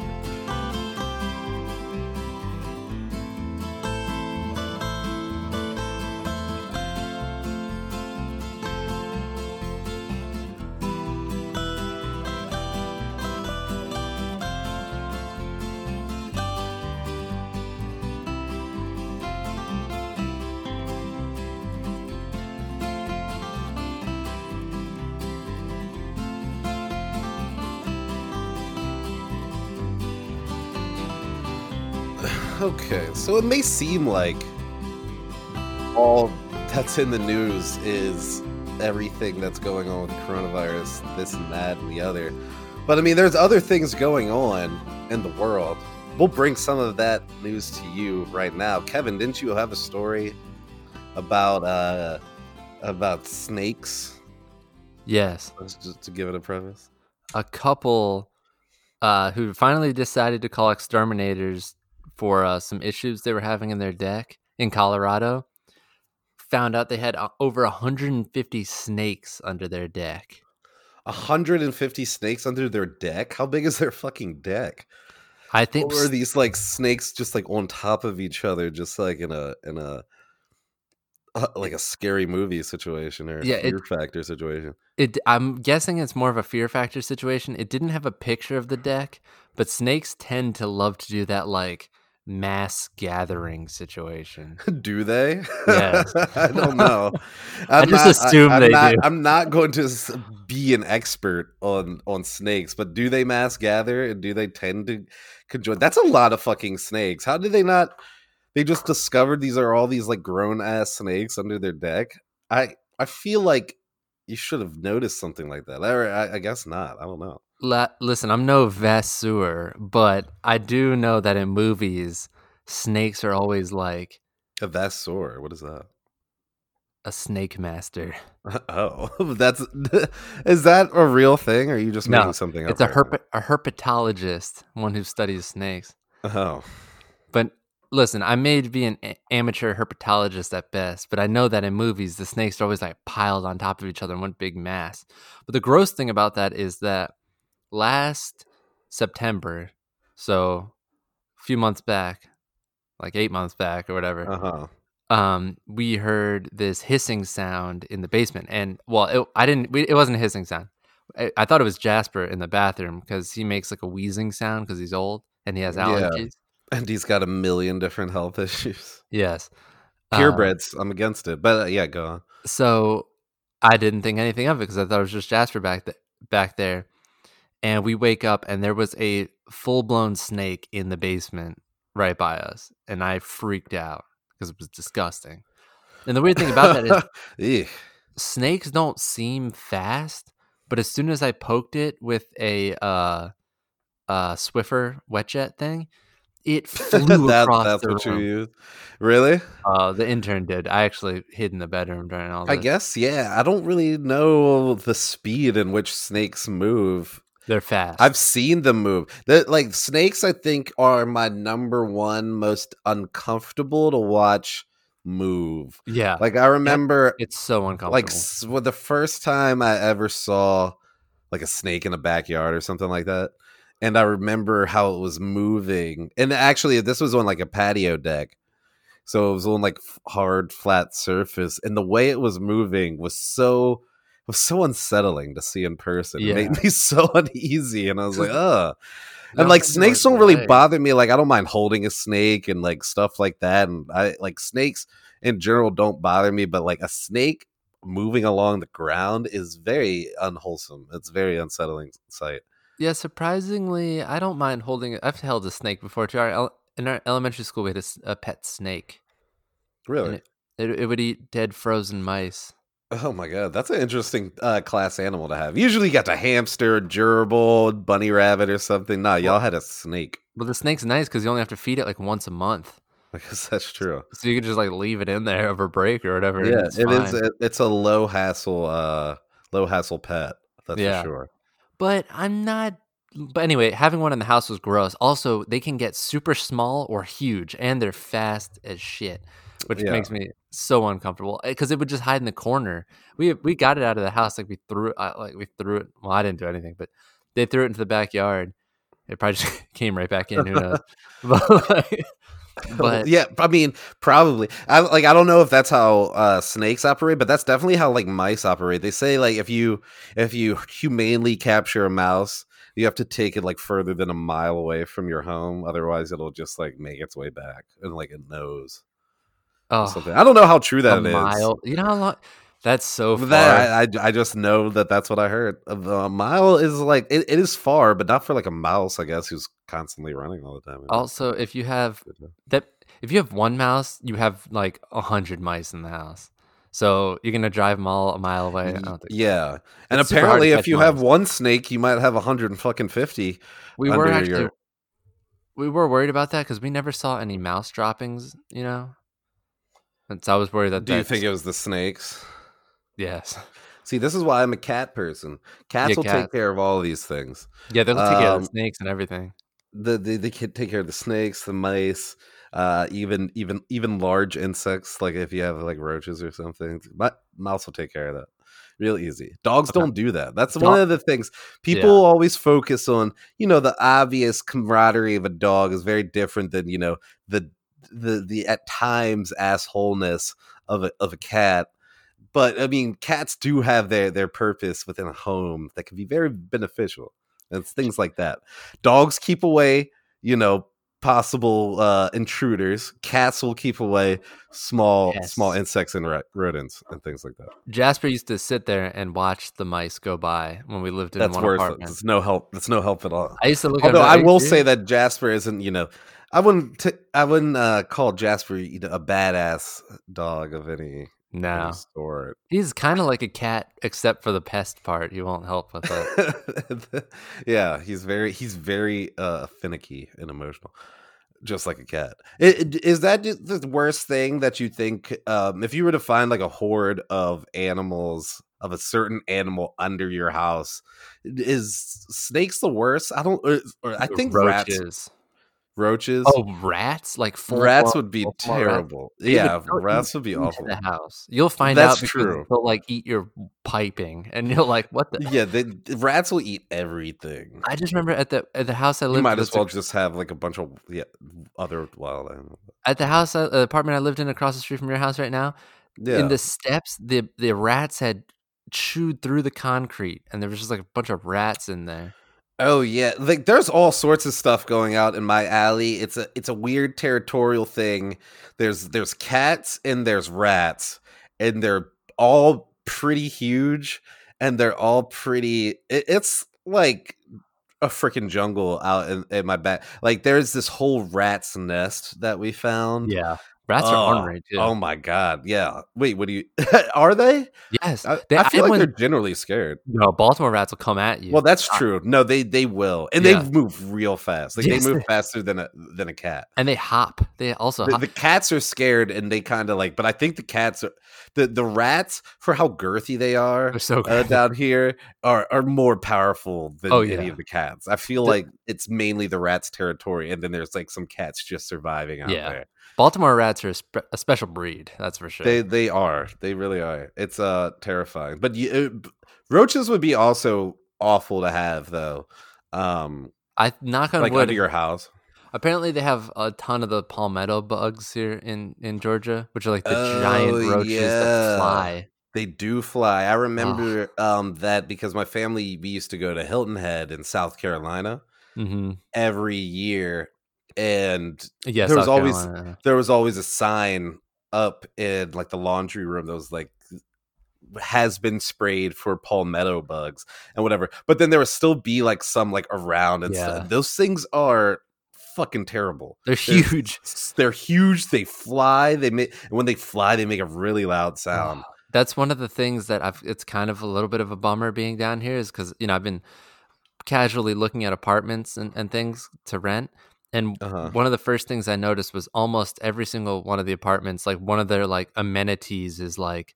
Okay, so it may seem like all that's in the news is everything that's going on with the coronavirus, this and that and the other. But I mean, there's other things going on in the world. We'll bring some of that news to you right now. Kevin, didn't you have a story about uh about snakes? Yes, Just to give it a preface. a couple uh, who finally decided to call exterminators for uh, some issues they were having in their deck in Colorado found out they had uh, over 150 snakes under their deck. 150 snakes under their deck? How big is their fucking deck? I think Or are these like snakes just like on top of each other, just like in a in a uh, like a scary movie situation or a Yeah, it- fear factor situation? It, I'm guessing it's more of a fear factor situation. It didn't have a picture of the deck, but snakes tend to love to do that like mass gathering situation. do they? Yes. I don't know. I just assume I'm they not, do. I'm not going to be an expert on on snakes, but do they mass gather and do they tend to conjoin? That's a lot of fucking snakes. How did they not? They just discovered these are all these like grown ass snakes under their deck. I I feel like you should have noticed something like that. I, I guess not. I don't know. La- listen, I'm no vasseur, but I do know that in movies, snakes are always like A vassor. What is that? a snake master. Oh, that's is that a real thing? Or are you just No, making something up? It's a right herp- a herpetologist, one who studies snakes. Oh, But listen, I may be an a- amateur herpetologist at best, but I know that in movies the snakes are always like piled on top of each other in one big mass. But the gross thing about that is that last September, so a few months back, like eight months back or whatever, uh huh. um, we heard this hissing sound in the basement, and well, it, I didn't. We, it wasn't a hissing sound. I, I thought it was Jasper in the bathroom because he makes like a wheezing sound because he's old and he has Yeah. allergies. And he's got a million different health issues. Yes, Uh, Purebreds, I'm against it. But uh, yeah, go on. so I didn't think anything of it because I thought it was just Jasper back th- back there. And we wake up and there was a full blown snake in the basement right by us, and I freaked out because it was disgusting. And the weird thing about that is snakes don't seem fast, but as soon as I poked it with a uh, uh, Swiffer wet jet thing, it flew That- across that's the what room. you use. Really? Uh, the intern did. I actually hid in the bedroom during all that. I guess, yeah. I don't really know the speed in which snakes move. They're fast. I've seen them move. The, like snakes, I think, are my number one most uncomfortable to watch move. yeah, Like I remember it's so uncomfortable. like well, the first time I ever saw like a snake in a backyard or something like that, and I remember how it was moving. And actually, this was on like a patio deck, so it was on like hard flat surface, and the way it was moving was so was so unsettling to see in person. It made me so uneasy, and I was like, ugh. And like snakes don't really bother me. Like I don't mind holding a snake and like stuff like that. And I like snakes in general don't bother me, but like a snake moving along the ground is very unwholesome. It's very unsettling sight. Yeah, surprisingly, I don't mind holding it. I've held a snake before too. Our in our elementary school, we had a pet snake. Really? It, it would eat dead frozen mice. Oh my god, that's an interesting uh, class animal to have. Usually, you got the hamster, gerbil, bunny rabbit, or something. Nah, y'all had a snake. But the snake's nice because you only have to feed it like once a month. I guess that's true. So you can just like leave it in there over break or whatever. Yeah, it's it is. It's a low hassle, uh, low hassle pet. That's Yeah. for sure. But I'm not. But anyway, having one in the house was gross. Also, they can get super small or huge, and they're fast as shit, which Yeah. makes me so uncomfortable. Because it would just hide in the corner. We we got it out of the house, like we threw it, uh, like we threw it. Well, I didn't do anything, but they threw it into the backyard. It probably just came right back in. Who knows? but, like, but yeah, I mean, probably. I like. I don't know if that's how uh, snakes operate, but that's definitely how like mice operate. They say like if you if you humanely capture a mouse, you have to take it like further than a mile away from your home, otherwise it'll just like make its way back and like it knows oh, something. I don't know how true that a is. mile. You know how long? That's so far. That I, I just know that that's what I heard. Uh, a mile is like it, it is far, but not for like a mouse, I guess, who's constantly running all the time. also, if you have that if you have one mouse, you have like a hundred mice in the house. So you're gonna drive them all a mile away. I Y- don't think yeah, and It's hard to apparently, if you have one snake, you might have a hundred and fucking fifty. we were actually your- we were worried about that because we never saw any mouse droppings. You know, so I was worried that. Do you think it was the snakes? Yes. See, this is why I'm a cat person. Cats Yeah, will cats. take care of all of these things. Yeah, they'll take care of Um, the snakes and everything. The, they they can take care of the snakes, the mice, uh, even even even large insects. Like if you have like roaches or something, but mouse will take care of that. Real easy. Dogs Okay. don't do that. That's Dog- one of the things people always focus on. You know, the obvious camaraderie of a dog is very different than you know the the the at times assholeness of a of a cat. But I mean, cats do have their their purpose within a home that can be very beneficial. It's things like that. Dogs keep away, you know, possible uh intruders. Cats will keep away small Yes. small insects and ro- rodents and things like that. Jasper used to sit there and watch the mice go by when we lived in That's one worth apartment. It's no help. It's no help at all. I used to look. at Although I will "Dude, say that Jasper isn't, you know, I wouldn't t- I wouldn't uh call Jasper you know, a badass dog of any, no, sort. he's kind of like a cat, except for the pest part. He won't help with it. yeah, he's very he's very uh finicky and emotional, just like a cat. I- I- Is that the worst thing that you think? Um, if you were to find like a horde of animals of a certain animal under your house, is snakes the worst? I don't. Or, or I think rats, roaches. Oh, rats! Like rats would be full blown rat- terrible. They Yeah, rats would be awful. The house. You'll find That's out true. they'll like eat your piping, and you're like, "What the?" Yeah, they, rats will eat everything. I just remember at the at the house I lived. You might as well just have like a bunch of yeah other wild animals. at the house, uh, the apartment I lived in across the street from your house right now. Yeah, In the steps, the the rats had chewed through the concrete, and there was just like a bunch of rats in there. Oh yeah, like there's all sorts of stuff going out in my alley. It's a it's a weird territorial thing. There's there's cats and there's rats, and they're all pretty huge, and they're all pretty. It, it's like a freaking jungle out in, in my back. Like there's this whole rat's nest that we found. Yeah, rats Oh, are ornery too. Oh my god, yeah. Wait, what do you? are they? yes, I, They- I feel I like went- they're generally scared. no Baltimore rats will come at you. Well, that's true. No, they they will, and Yeah. they move real fast. Like Yes, they move they- faster than a than a cat. and they hop. They also The, hop. the cats are scared, and they kind of like. But I think the cats are the the rats for how girthy they are They're so uh, down here are are more powerful than Oh, any yeah. of the cats. I feel The- like it's mainly the rats' territory, and then there's like some cats just surviving out Yeah. there. Baltimore rats are a, spe- a special breed. That's for sure. They they are. They really are. It's uh terrifying. But you, uh, roaches would be also awful to have though. Um I knock on like wood. under your house. Apparently, they have a ton of the palmetto bugs here in in Georgia, which are like the Oh, giant roaches yeah. that fly. They do fly. I remember um that because my family we used to go to Hilton Head in South Carolina hmm every year and Yes, There was South always- Carolina. there was always a sign up in like the laundry room that was like has been sprayed for palmetto bugs and whatever. But then there would still be like some like around and Yeah. stuff. Those things are fucking terrible. They're They're- huge. They're huge. They fly. They make and when they fly, they make a really loud sound. that's one of the things that I've. It's kind of a little bit of a bummer being down here, is because you know I've been casually looking at apartments and, and things to rent. And Uh-huh. one of the first things I noticed was almost every single one of the apartments, like one of their like amenities is like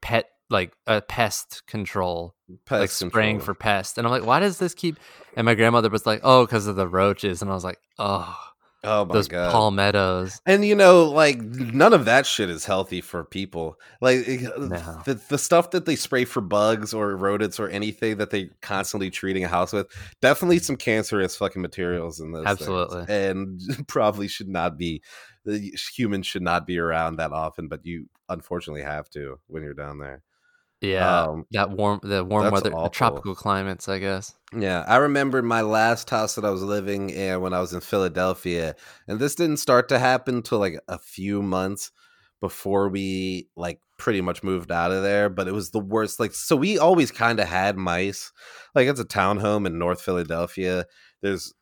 pet, like a pest control, like Pest spraying control. for pest. And I'm like, why does this keep? And my grandmother was like, oh, because of the roaches. And I was like, oh, Oh my those god. palmettos. And you know, like none of that shit is healthy for people. Like eh, eh, No. the the stuff that they spray for bugs or rodents or anything that they constantly treating a house with, definitely some cancerous fucking materials in those. things. Absolutely. and probably should not be. The humans should not be around that often, but you unfortunately have to when you're down there. Yeah, Um, that warm, the warm weather, the tropical climates, I guess. Yeah, I remember my last house that I was living in when I was in Philadelphia, and this didn't start to happen till like a few months before we like pretty much moved out of there. But it was the worst. Like, so we always kind of had mice. Like, it's a townhome in North Philadelphia. There's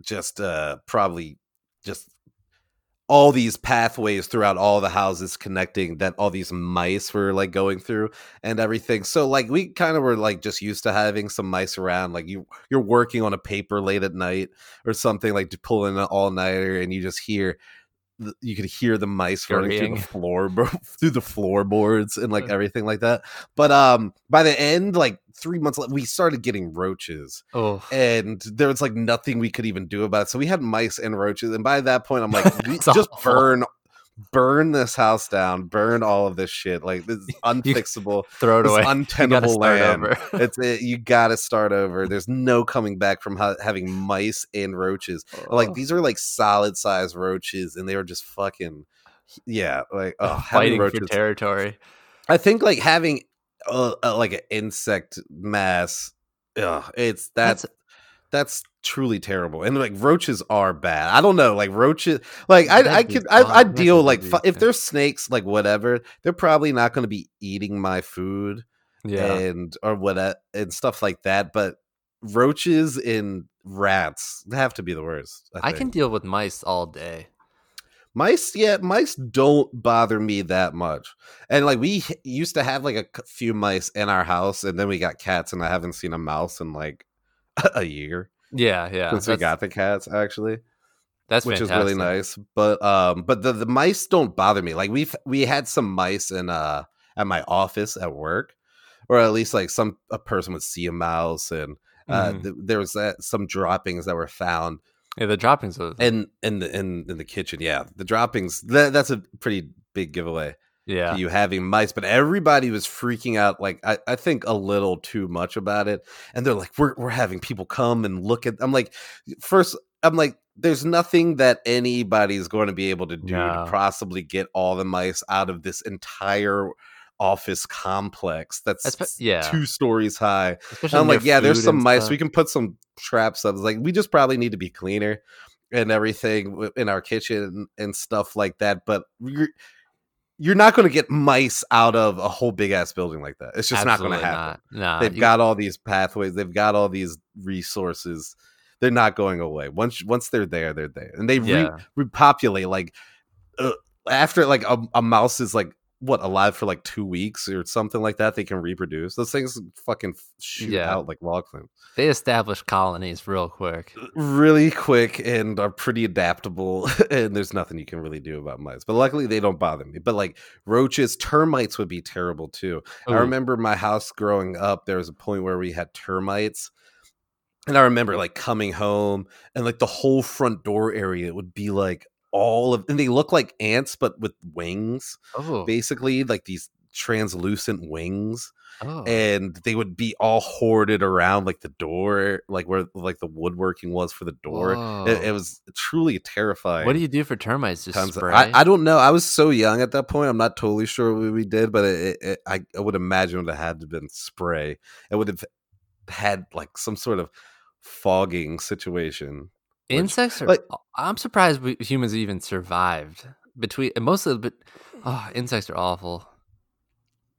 just uh probably just all these pathways throughout all the houses connecting that all these mice were like going through and everything. So like we kind of were like just used to having some mice around. Like you you're working on a paper late at night or something like to pull in an all nighter and you just hear you could hear the mice running through the floor through the floorboards and like everything like that. But um by the end, like three months later, we started getting roaches Oh, and there was like nothing we could even do about it. So we had mice and roaches, and by that point, I'm like, just awful. burn, burn this house down, burn all of this shit. Like this is unfixable, throw it this away. Untenable land. over. It's it, you got to start over. There's no coming back from ha- having mice and roaches. Like Oh. these are like solid size roaches, and they were just fucking. Yeah, like oh, fighting for territory. I think like having uh, uh, like an insect mass, ugh, it's that's That's- that's truly terrible. And like roaches are bad. I don't know, like roaches. Like I, I could, I. I deal like fi- if they're snakes, like whatever, they're probably not going to be eating my food Yeah, and or what uh, and stuff like that. But roaches and rats have to be the worst. I, I can deal with mice all day. Mice, yeah, mice don't bother me that much. And like we used to have like a c- few mice in our house, and then we got cats, and I haven't seen a mouse in like a year Yeah, yeah. since we got the cats, actually, that's which fantastic. is really nice. But um, but the, the mice don't bother me. Like we've we had some mice in uh at my office at work, or at least like some a person would see a mouse, and uh, Mhm. th- there was that, some droppings that were found Yeah, the droppings of in in the in, in the kitchen. Yeah, the droppings. That, that's a pretty big giveaway. Yeah. you having mice, but everybody was freaking out, like I, I think a little too much about it. And they're like, we're we're having people come and look at. I'm like, first, I'm like, there's nothing that anybody's going to be able to do No. to possibly get all the mice out of this entire office complex that's yeah. two stories high. Especially I'm like, yeah, there's some mice. stuff. We can put some traps up. It's like we just probably need to be cleaner and everything in our kitchen and, and stuff like that. But you're not going to get mice out of a whole big ass building like that. It's just not going to happen. Not. Nah, They've you- got all these pathways. They've got all these resources. They're not going away. Once once they're there, they're there, and they re- repopulate. Like uh, after like a, a mouse is like what alive for like two weeks or something like that. They can reproduce. Those things fucking shoot Yeah. out like log flames They establish colonies real quick. really quick and are pretty adaptable and there's nothing you can really do about mice but luckily they don't bother me but like roaches termites would be terrible too i remember my house growing up there was a point where we had termites and i remember like coming home and like the whole front door area would be like all of and they look like ants but with wings Oh, basically like these translucent wings oh. and they would be all hoarded around like the door like where like the woodworking was for the door. It, it was truly terrifying. What do you do for termites? Just Tons of- I, I don't know. I was so young at that point i'm not totally sure what we did but it, it, I, I would imagine it would have had to been spray. It would have had like some sort of fogging situation which- Insects are. like- I'm surprised we, humans even survived between and most of the. But oh, insects are awful.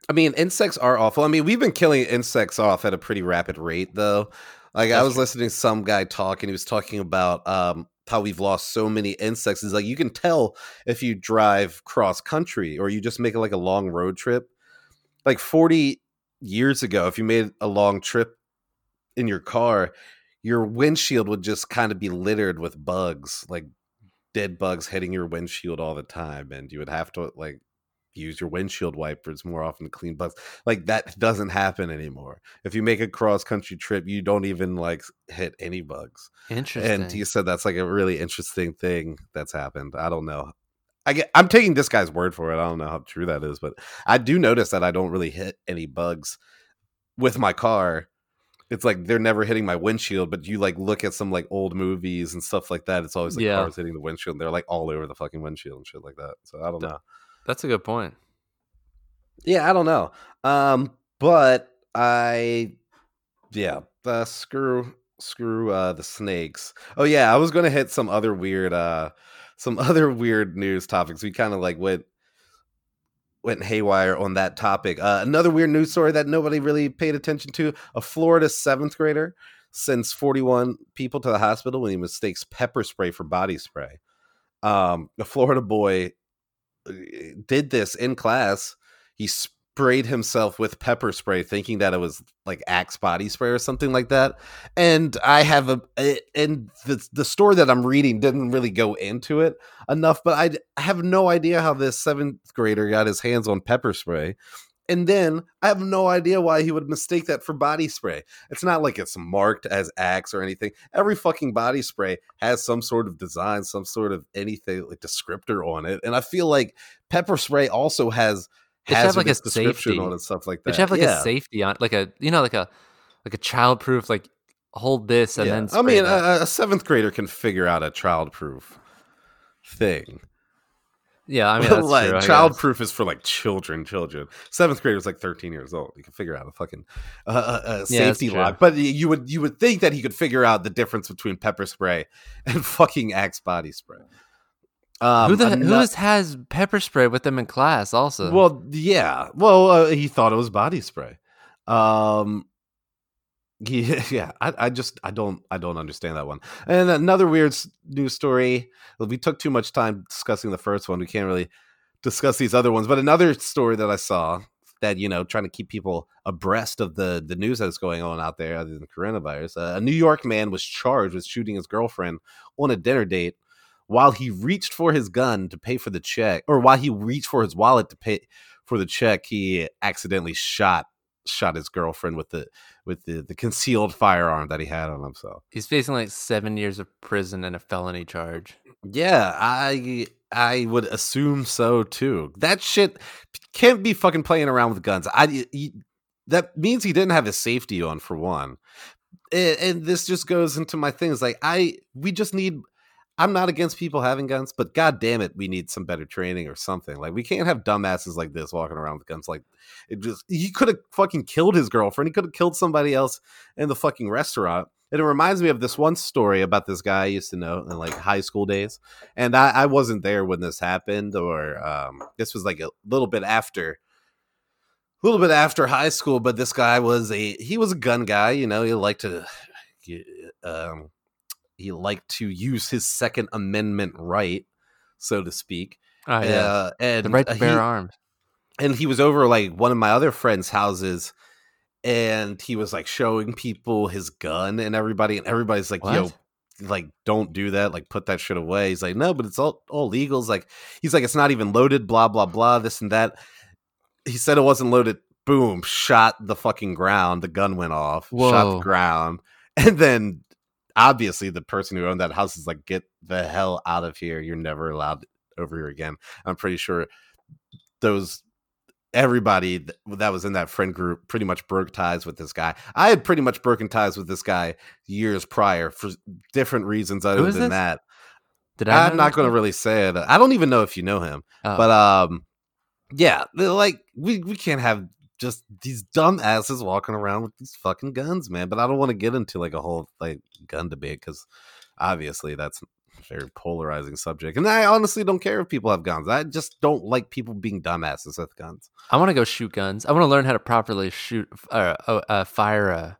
I mean, insects are awful. I mean, we've been killing insects off at a pretty rapid rate, though. Like I was true. listening to some guy talk, and he was talking about um how we've lost so many insects is like you can tell if you drive cross country or you just make like a long road trip. Like 40 years ago, if you made a long trip in your car, your windshield would just kind of be littered with bugs, like dead bugs hitting your windshield all the time. And you would have to like use your windshield wipers more often to clean bugs. Like that doesn't happen anymore. If you make a cross country trip, you don't even like hit any bugs. Interesting. And you said that's like a really interesting thing that's happened. I don't know. I get, I'm taking this guy's word for it. I don't know how true that is, but I do notice that I don't really hit any bugs with my car. It's like they're never hitting my windshield, but you like look at some like old movies and stuff like that. It's always like Yeah. cars hitting the windshield. And they're like all over the fucking windshield and shit like that. So I don't know. That's a good point. Yeah, I don't know. Um, but I, yeah, uh, screw, screw uh, the snakes. Oh yeah, I was gonna hit some other weird, uh, some other weird news topics. We kind of like went went haywire on that topic. Uh, another weird news story that nobody really paid attention to: a Florida seventh grader sends forty one people to the hospital when he mistakes pepper spray for body spray. Um, a Florida boy uh, did this in class. He sprayed himself with pepper spray, thinking that it was like Axe body spray or something like that. And I have a, a- and the the story that I'm reading didn't really go into it enough, but I have no idea how this seventh grader got his hands on pepper spray. And then I have no idea why he would mistake that for body spray. It's not like it's marked as Axe or anything. Every fucking body spray has some sort of design, some sort of anything like descriptor on it. And I feel like pepper spray also has It should have, like, a description safety. on it, stuff like It that. should have like yeah. a safety on, like a you know, like a like a childproof, like hold this and yeah. then. I mean, a, a seventh grader can figure out a childproof thing. yeah, I mean, that's like true, childproof is for like children, children. Seventh grader is like thirteen years old. You can figure out a fucking uh, uh, uh, Yeah, safety lock. But you would you would think that he could figure out the difference between pepper spray and fucking Axe body spray. Um, who the who is, has pepper spray with them in class? Also, Well, yeah. Well, uh, he thought it was body spray. Um, yeah, yeah. I, I just I don't I don't understand that one. And another weird news story. well, We took too much time discussing the first one. We can't really discuss these other ones. But another story that I saw that you know trying to keep people abreast of the the news that's going on out there other than coronavirus. Uh, a New York man was charged with shooting his girlfriend on a dinner date while he reached for his gun to pay for the check, or while he reached for his wallet to pay for the check, he accidentally shot shot his girlfriend with the with the, the concealed firearm that he had on himself. he's facing like seven years of prison and a felony charge. Yeah, I I would assume so too. That shit can't be fucking playing around with guns. I he- that means he didn't have his safety on for one. And, and this just goes into my things like I we just need I'm not against people having guns, but god damn it, we need some better training or something. Like we can't have dumbasses like this walking around with guns like it just he could have fucking killed his girlfriend. He could have killed somebody else in the fucking restaurant. And it reminds me of this one story about this guy I used to know in like high school days. And I, I wasn't there when this happened, or um, this was like a little bit after, a little bit after high school. But this guy was a he was a gun guy. You know, he liked to, um, he liked to use his Second Amendment right, so to speak. Oh yeah, Uh, and the right to uh, bear he- arms. and he was over like one of my other friends' houses, and he was like showing people his gun and everybody, and everybody's like, "Yo, like don't do that, like put that shit away." He's like, "No, but it's all all legal." He's like, he's like, "It's not even loaded." Blah blah blah. This and that. He said it wasn't loaded. Boom! Shot the fucking ground. The gun went off. Shot the ground, and then obviously the person who owned that house is like, "Get the hell out of here! You're never allowed over here again." I'm pretty sure those everybody that was in that friend group pretty much broke ties with this guy. I had pretty much broken ties with this guy years prior for different reasons other than this? that. Did I? I'm not going to really say it. I don't even know if you know him, Oh. but um, yeah, like we we can't have just these dumb asses walking around with these fucking guns, man. But I don't want to get into like a whole like gun debate because obviously that's a very polarizing subject, and I honestly don't care if people have guns. I just don't like people being dumbasses with guns. I want to go shoot guns. I want to learn how to properly shoot, uh, uh, uh, fire a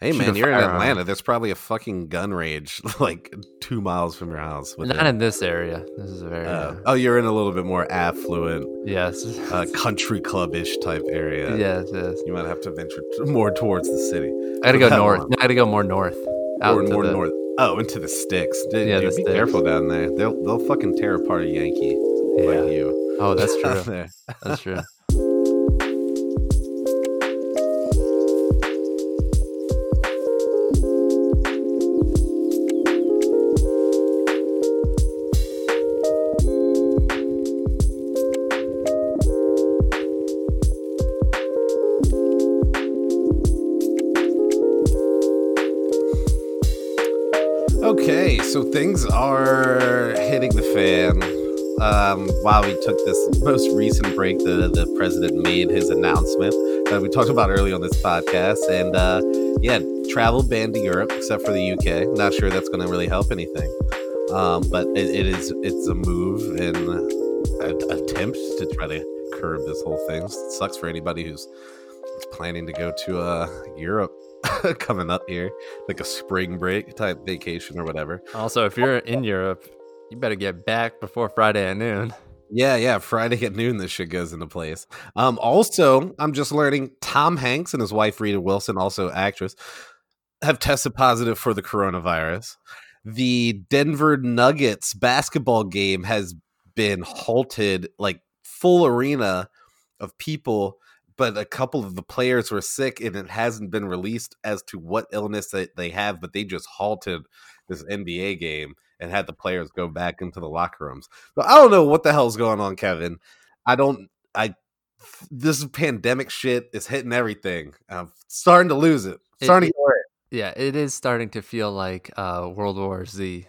Hey man, you're in. Atlanta. There's probably a fucking gun range like two miles from your house. Not it. in this area. This is a very Uh, uh, oh, you're in a little bit more affluent, yes, uh, country club-ish type area. yes, yes. You might have to venture t- more towards the city. I gotta go north. I gotta go more north. Out Or more the- north. Oh, into the sticks. Dude, Yeah, dude, be sticks. careful down there. They'll they'll fucking tear apart a Yankee Yeah. like you. Oh, that's true. That's true. Um, while we took this most recent break, the the president made his announcement that we talked about earlier on this podcast, and uh, yeah, travel banned to Europe except for the UK. Not sure that's going to really help anything, um, but it, it is it's a move and an attempt to try to curb this whole thing. sucks for anybody who's planning to go to uh, Europe coming up here, like a spring break type vacation or whatever. Also, if you're in Europe, you better get back before Friday at noon. Yeah, yeah. Friday at noon, this shit goes into place. Um, also, I'm just learning Tom Hanks and his wife Rita Wilson, also actress, have tested positive for the coronavirus. The Denver Nuggets basketball game has been halted, like full arena of people, but a couple of the players were sick, and it hasn't been released as to what illness that they have. But they just halted this NBA game and had the players go back into the locker rooms. So I don't know what the hell's going on, Kevin. I don't. I this pandemic shit is hitting everything. I'm starting to lose it. It- Starting to get worried. Yeah, it is starting to feel like uh, World War Z.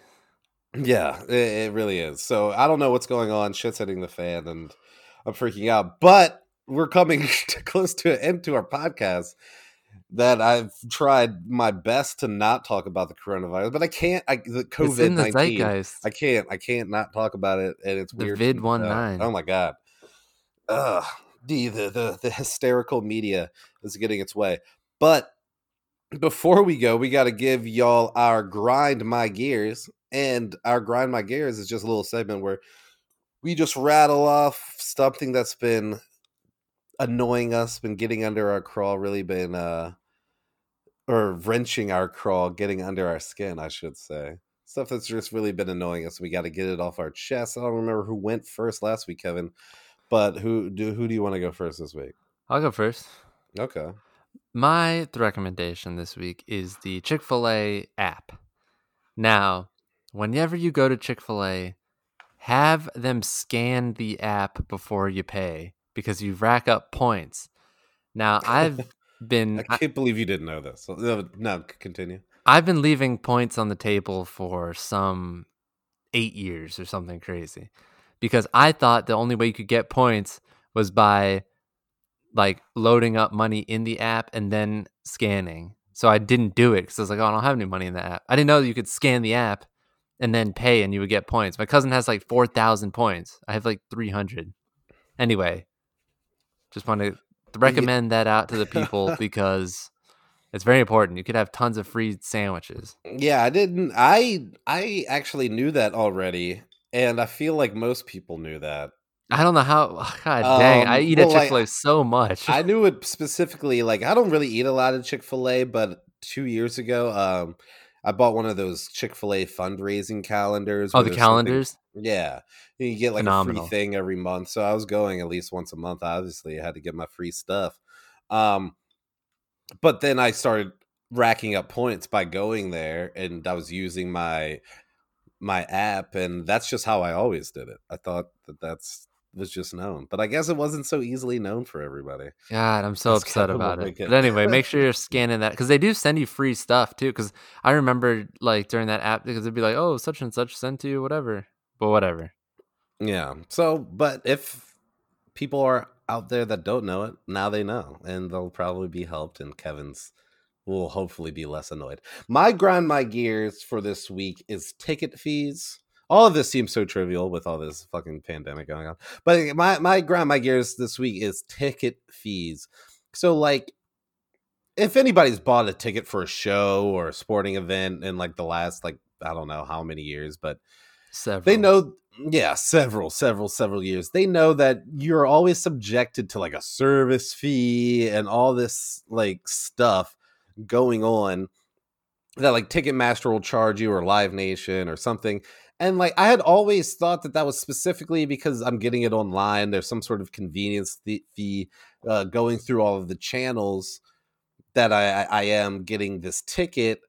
Yeah, it, it really is. So I don't know what's going on. Shit's hitting the fan, and I'm freaking out. But we're coming close to an end to our podcast. That I've tried my best to not talk about the coronavirus, but I can't. I the COVID nineteen. I can't. I can't not talk about it, and it's The weird. vid one nine. Oh my god. Ugh. The, the the the hysterical media is getting its way. But before we go, we got to give y'all our grind my gears, and our grind my gears is just a little segment where we just rattle off something that's been annoying us, been getting under our crawl, really been uh or wrenching our crawl, getting under our skin, I should say. Stuff that's just really been annoying us. We got to get it off our chest. I don't remember who went first last week, Kevin, but who do who do you want to go first this week? I'll go first. Okay. My recommendation this week is the Chick fil A app. Now, whenever you go to Chick fil A, have them scan the app before you pay because you rack up points. Now, I've been I can't believe you didn't know this. No, no, continue. I've been leaving points on the table for some eight years or something crazy because I thought the only way you could get points was by like loading up money in the app and then scanning. So I didn't do it because I was like, oh, I don't have any money in the app. I didn't know you could scan the app and then pay and you would get points. My cousin has like 4,000 points. I have like 300. Anyway, just want to recommend that out to the people because it's very important. You could have tons of free sandwiches. Yeah, I didn't. I I actually knew that already, and I feel like most people knew that. I don't know how. God dang, I Um, eat well, at like, Chick Fil A so much. I knew it specifically. Like, I don't really eat a lot of Chick Fil A, but two years ago, um, I bought one of those Chick Fil A fundraising calendars. oh, the calendars. Yeah, you get like a free thing every month. So I was going at least once a month. Obviously, I had to get my free stuff. Um, but then I started racking up points by going there, and I was using my my app, and that's just how I always did it. I thought that that's was just known, but I guess it wasn't so easily known for everybody. God, I'm so That's upset about it. But anyway, make sure you're scanning that because they do send you free stuff too. Because I remember like during that app because it'd be like, oh, such and such sent to you, whatever. But whatever. Yeah. So, but if people are out there that don't know it, now they know, and they'll probably be helped. And Kevin's will hopefully be less annoyed. My grind my gears for this week is ticket fees. All of this seems so trivial with all this fucking pandemic going on. But my my grind my gears this week is ticket fees. So like if anybody's bought a ticket for a show or a sporting event in like the last like I don't know how many years, but Several. they know yeah several several several years. They know that you're always subjected to like a service fee and all this like stuff going on that like ticketmaster will charge you or live nation or something. And like i had always thought that that was specifically because i'm getting it online. There's some sort of convenience fee uh, going through all of the channels that i i am getting this ticket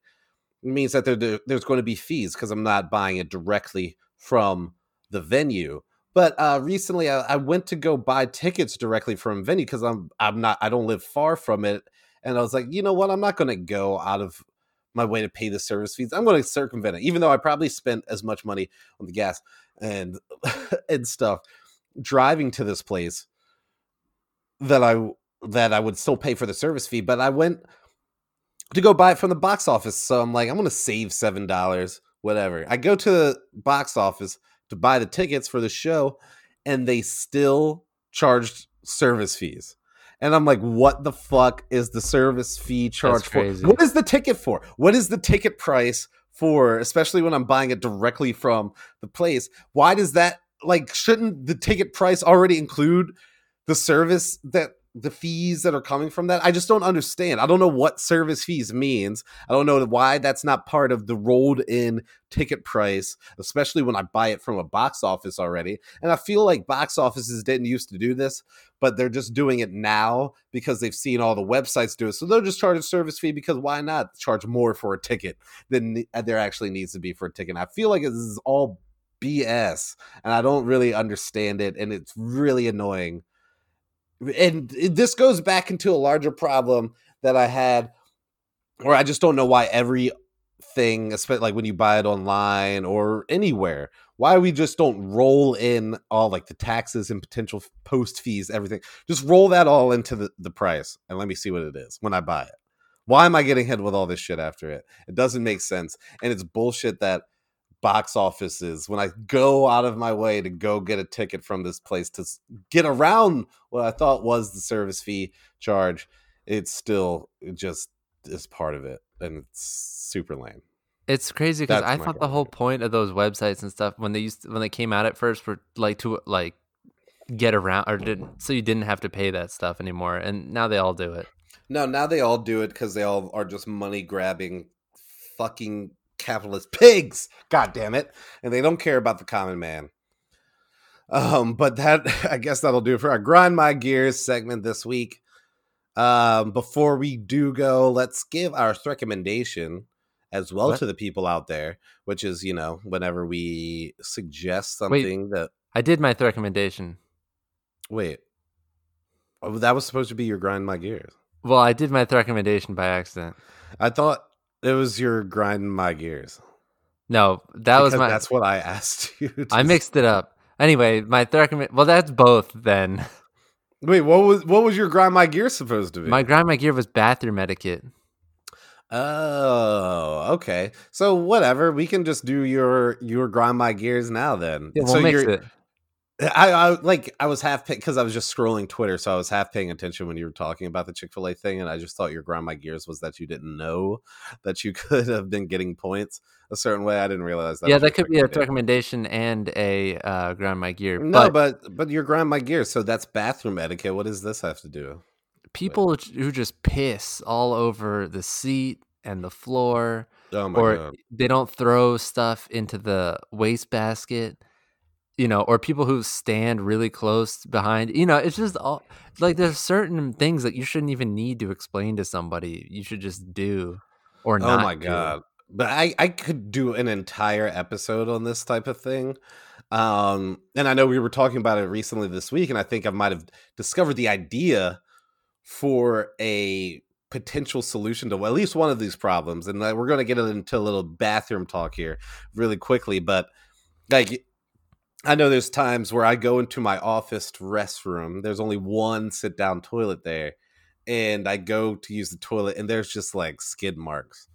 means that there, there- there's going to be fees because i'm not buying it directly from the venue. But uh, recently, I, I went to go buy tickets directly from venue because I'm I'm not I don't live far from it, and I was like, you know what, I'm not going to go out of my way to pay the service fees. I'm going to circumvent it, even though I probably spent as much money on the gas and and stuff driving to this place that I that I would still pay for the service fee. But I went to go buy it from the box office, so I'm like, I'm going to save seven dollars, whatever. I go to the box office to buy the tickets for the show and they still charged service fees. And I'm like, what the fuck is the service fee charge for? What is the ticket for? What is the ticket price for, especially when I'm buying it directly from the place? Why does that like shouldn't the ticket price already include the service that the fees that are coming from that? I just don't understand. I don't know what service fees means. I don't know why that's not part of the rolled in ticket price, especially when I buy it from a box office already. And I feel like box offices didn't used to do this, but they're just doing it now because they've seen all the websites do it. So they'll just charge a service fee because why not charge more for a ticket than uh, there actually needs to be for a ticket? And I feel like this is all BS and I don't really understand it. And it's really annoying and this goes back into a larger problem that I had, where I just don't know why everything, especially like when you buy it online or anywhere, why we just don't roll in all like the taxes and potential post fees, everything. Just roll that all into the, the price and let me see what it is when I buy it. Why am I getting hit with all this shit after it? It doesn't make sense. And it's bullshit that box offices when I go out of my way to go get a ticket from this place to get around what I thought was the service fee charge, it's still it just is part of it, and it's super lame. It's crazy because I thought the whole point of those websites and stuff when they used when they came out at first were like to like get around or didn't so you didn't have to pay that stuff anymore, and now they all do it. No, now they all do it because they all are just money grabbing, fucking capitalist pigs. God damn it, and they don't care about the common man. Um, but that I guess that'll do for our grind my gears segment this week. Um, before we do go, let's give our recommendation as well What? to the people out there, which is you know whenever we suggest Wait. something that I did my recommendation. wait, oh, that was supposed to be your grind my gears. Well, I did my recommendation by accident. I thought it was your grind my gears. No, that was my. That's what I asked you. to I mixed it up. Anyway, my recommend. Well, that's both then. Wait, what was what was your grind my gear supposed to be? My grind my gear was bathroom etiquette. oh, okay. So whatever, we can just do your your grind my gears now then. Yeah, we'll so mix it. I, I like I was half because I was just scrolling Twitter, so I was half paying attention when you were talking about the Chick Fil A thing, and I just thought your grind my gears was that you didn't know that you could have been getting points a certain way. I didn't realize that. yeah, that could be a recommendation. and a uh, grind my gear. No, but but but your grind my gears, so that's bathroom etiquette. What does this have to do? people who just piss all over the seat and the floor, Oh or god. they don't throw stuff into the wastebasket. You know, or people who stand really close behind. You know, it's just all like there's certain things that you shouldn't even need to explain to somebody. You should just do or not. Oh my do. god. But I I could do an entire episode on this type of thing. Um and I know we were talking about it recently this week and I think I might have discovered the idea for a potential solution to at least one of these problems and uh, we're going to get into a little bathroom talk here really quickly but like I know there's times where I go into my office restroom there's only one sit down toilet there and I go to use the toilet and there's just like skid marks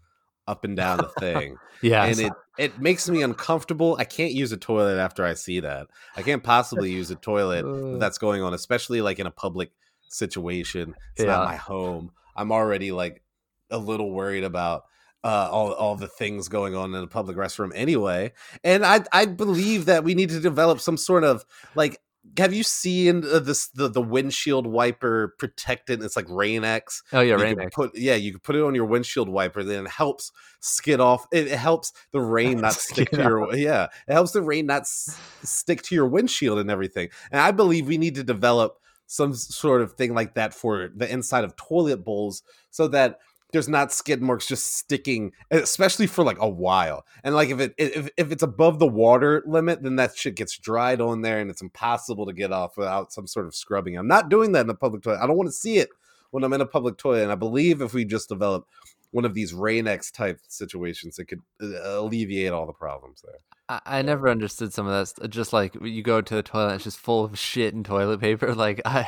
up and down the thing Yeah, and it it makes me uncomfortable. I can't use a toilet after I see that. I can't possibly use a toilet that's going on, especially like in a public situation. It's Yeah. not my home. I'm already like a little worried about uh, all all the things going on in a public restroom anyway. And I I believe that we need to develop some sort of like. Have you seen uh, this the, the windshield wiper protectant? It's like Rain-X. Oh yeah, You Rain X. put yeah, you can put it on your windshield wiper. Then it helps skid off. It, it helps the rain not stick to your yeah. It helps the rain not s- stick to your windshield and everything. And I believe we need to develop some sort of thing like that for the inside of toilet bowls so that there's not skid marks just sticking especially for like a while and like if it if, if it's above the water limit then that shit gets dried on there and it's impossible to get off without some sort of scrubbing i'm not doing that in a public toilet i don't want to see it when i'm in a public toilet and i believe if we just develop one of these rain-x type situations it could uh, alleviate all the problems there I, I never understood some of that. Just like you go to the toilet, it's just full of shit and toilet paper. Like I,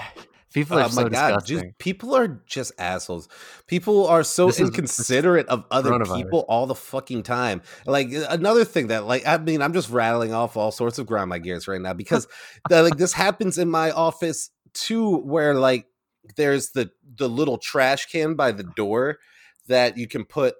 people are oh so my god, just people are just assholes. People are so This is- is inconsiderate of other people all the fucking time. Like uh, another thing that, like, I mean, I'm just rattling off all sorts of grind my gears right now because, the, like, this happens in my office too, where like there's the the little trash can by the door that you can put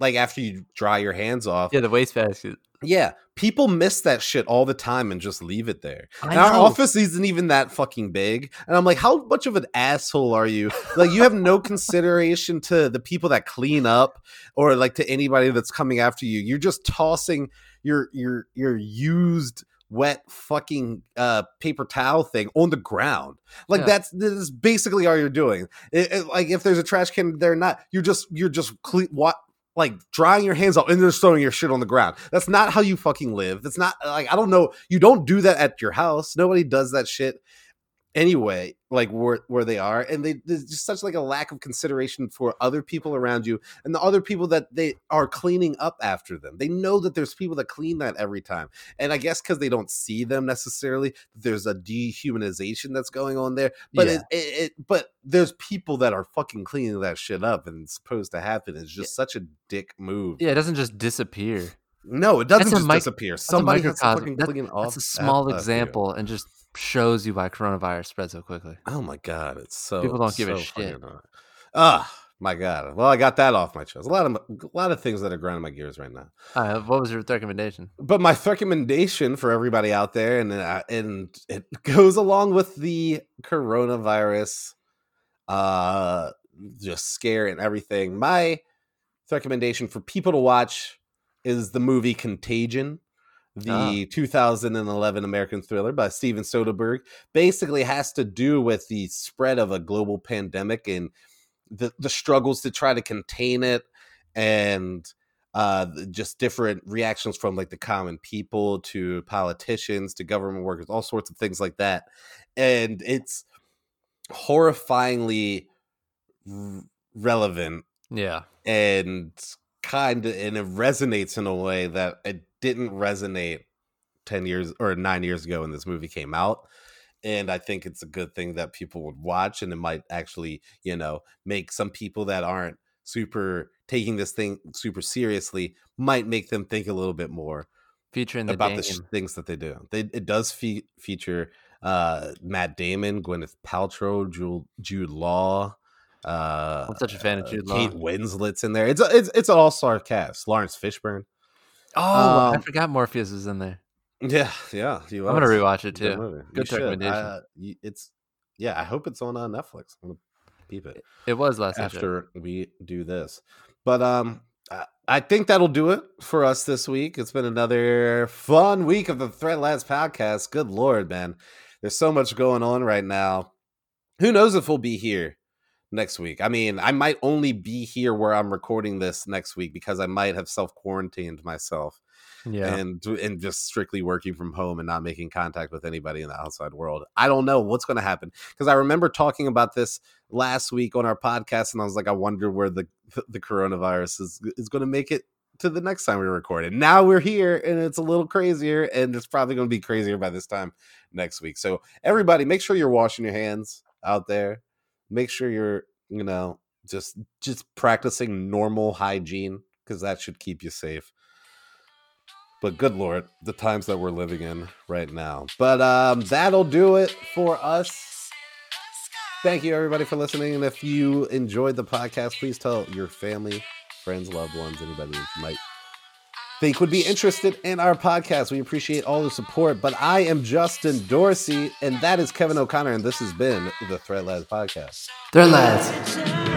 like after you dry your hands off. yeah, the wastebasket. Yeah, people miss that shit all the time and just leave it there. And our office isn't even that fucking big. And I'm like, how much of an asshole are you? Like, you have no consideration to the people that clean up or like to anybody that's coming after you. You're just tossing your your your used wet fucking uh paper towel thing on the ground like Yeah. that's this is basically all you're doing It- it- like if there's a trash can there not you're just you're just clean what like drying your hands off and just throwing your shit on the ground. That's not how you fucking live. That's not like I don't know. You don't do that at your house. Nobody does that shit anyway. Like where where they are, and they there's just such like a lack of consideration for other people around you and the other people that they are cleaning up after them. They know that there's people that clean that every time, and I guess because they don't see them necessarily, there's a dehumanization that's going on there. But Yeah. it, it, it but there's people that are fucking cleaning that shit up, and it's supposed to happen. It's just such a dick move. Yeah, it doesn't just disappear. No, it doesn't That's a just mic- disappear. That's Somebody a has to microcosm. fucking That- clean off. That's a small example and just shows you why coronavirus spread so quickly. Oh my god, it's so People don't give a so fucking shit. Ah, my god. Well, I got that off my chest. A lot of a lot of things that are grinding my gears right now. Uh, what was your recommendation? But my recommendation for everybody out there, and uh, and it goes along with the coronavirus, uh, just scare and everything. My recommendation for people to watch is the movie Contagion, the 2011 American thriller by Steven Soderbergh. Basically, has to do with the spread of a global pandemic and the the struggles to try to contain it and uh just different reactions from like the common people to politicians to government workers all sorts of things like that and it's horrifyingly r- relevant Yeah. and kind of and it resonates in a way that it didn't resonate 10 years or 9 years ago when this movie came out and i think it's a good thing that people would watch and it might actually you know make some people that aren't super taking this thing super seriously might make them think a little bit more Featuring the about the sh- things that they do they, it does fe- feature uh matt damon gwyneth paltrow jude, jude law uh I'm such a fan of uh, Jude Law. Kate Winslet's in there. It's a, it's it's an all star cast. Laurence Fishburne. Oh, I um, forgot Morpheus is in there. Yeah, yeah. I'm gonna rewatch it too. movie. Good recommendation. Uh, it's yeah. I hope it's on uh, Netflix. I'm gonna peep it It was last after we do this. But um, I, I think that'll do it for us this week. It's been another fun week of the Thread Lads podcast. Good lord, man. There's so much going on right now. Who knows if we'll be here next week? I mean, I might only be here where I'm recording this next week because I might have self quarantined myself Yeah. and and just strictly working from home and not making contact with anybody in the outside world. I don't know what's going to happen because I remember talking about this last week on our podcast, and I was like, I wonder where the the coronavirus is is going to make it to the next time we record it. Now we're here, and it's a little crazier, and it's probably going to be crazier by this time next week. So everybody, make sure you're washing your hands out there. Make sure you're you know just just practicing normal hygiene because that should keep you safe. But good lord the times that we're living in right now. But um that'll do it for us. Thank you, everybody, for listening. And if you enjoyed the podcast, please tell your family, friends, loved ones, anybody who might think would be interested in our podcast. We appreciate all the support. But I am Justin Dorsey, and that is Kevin O'Connor, and this has been the Threat Lads Podcast. Thread Lads.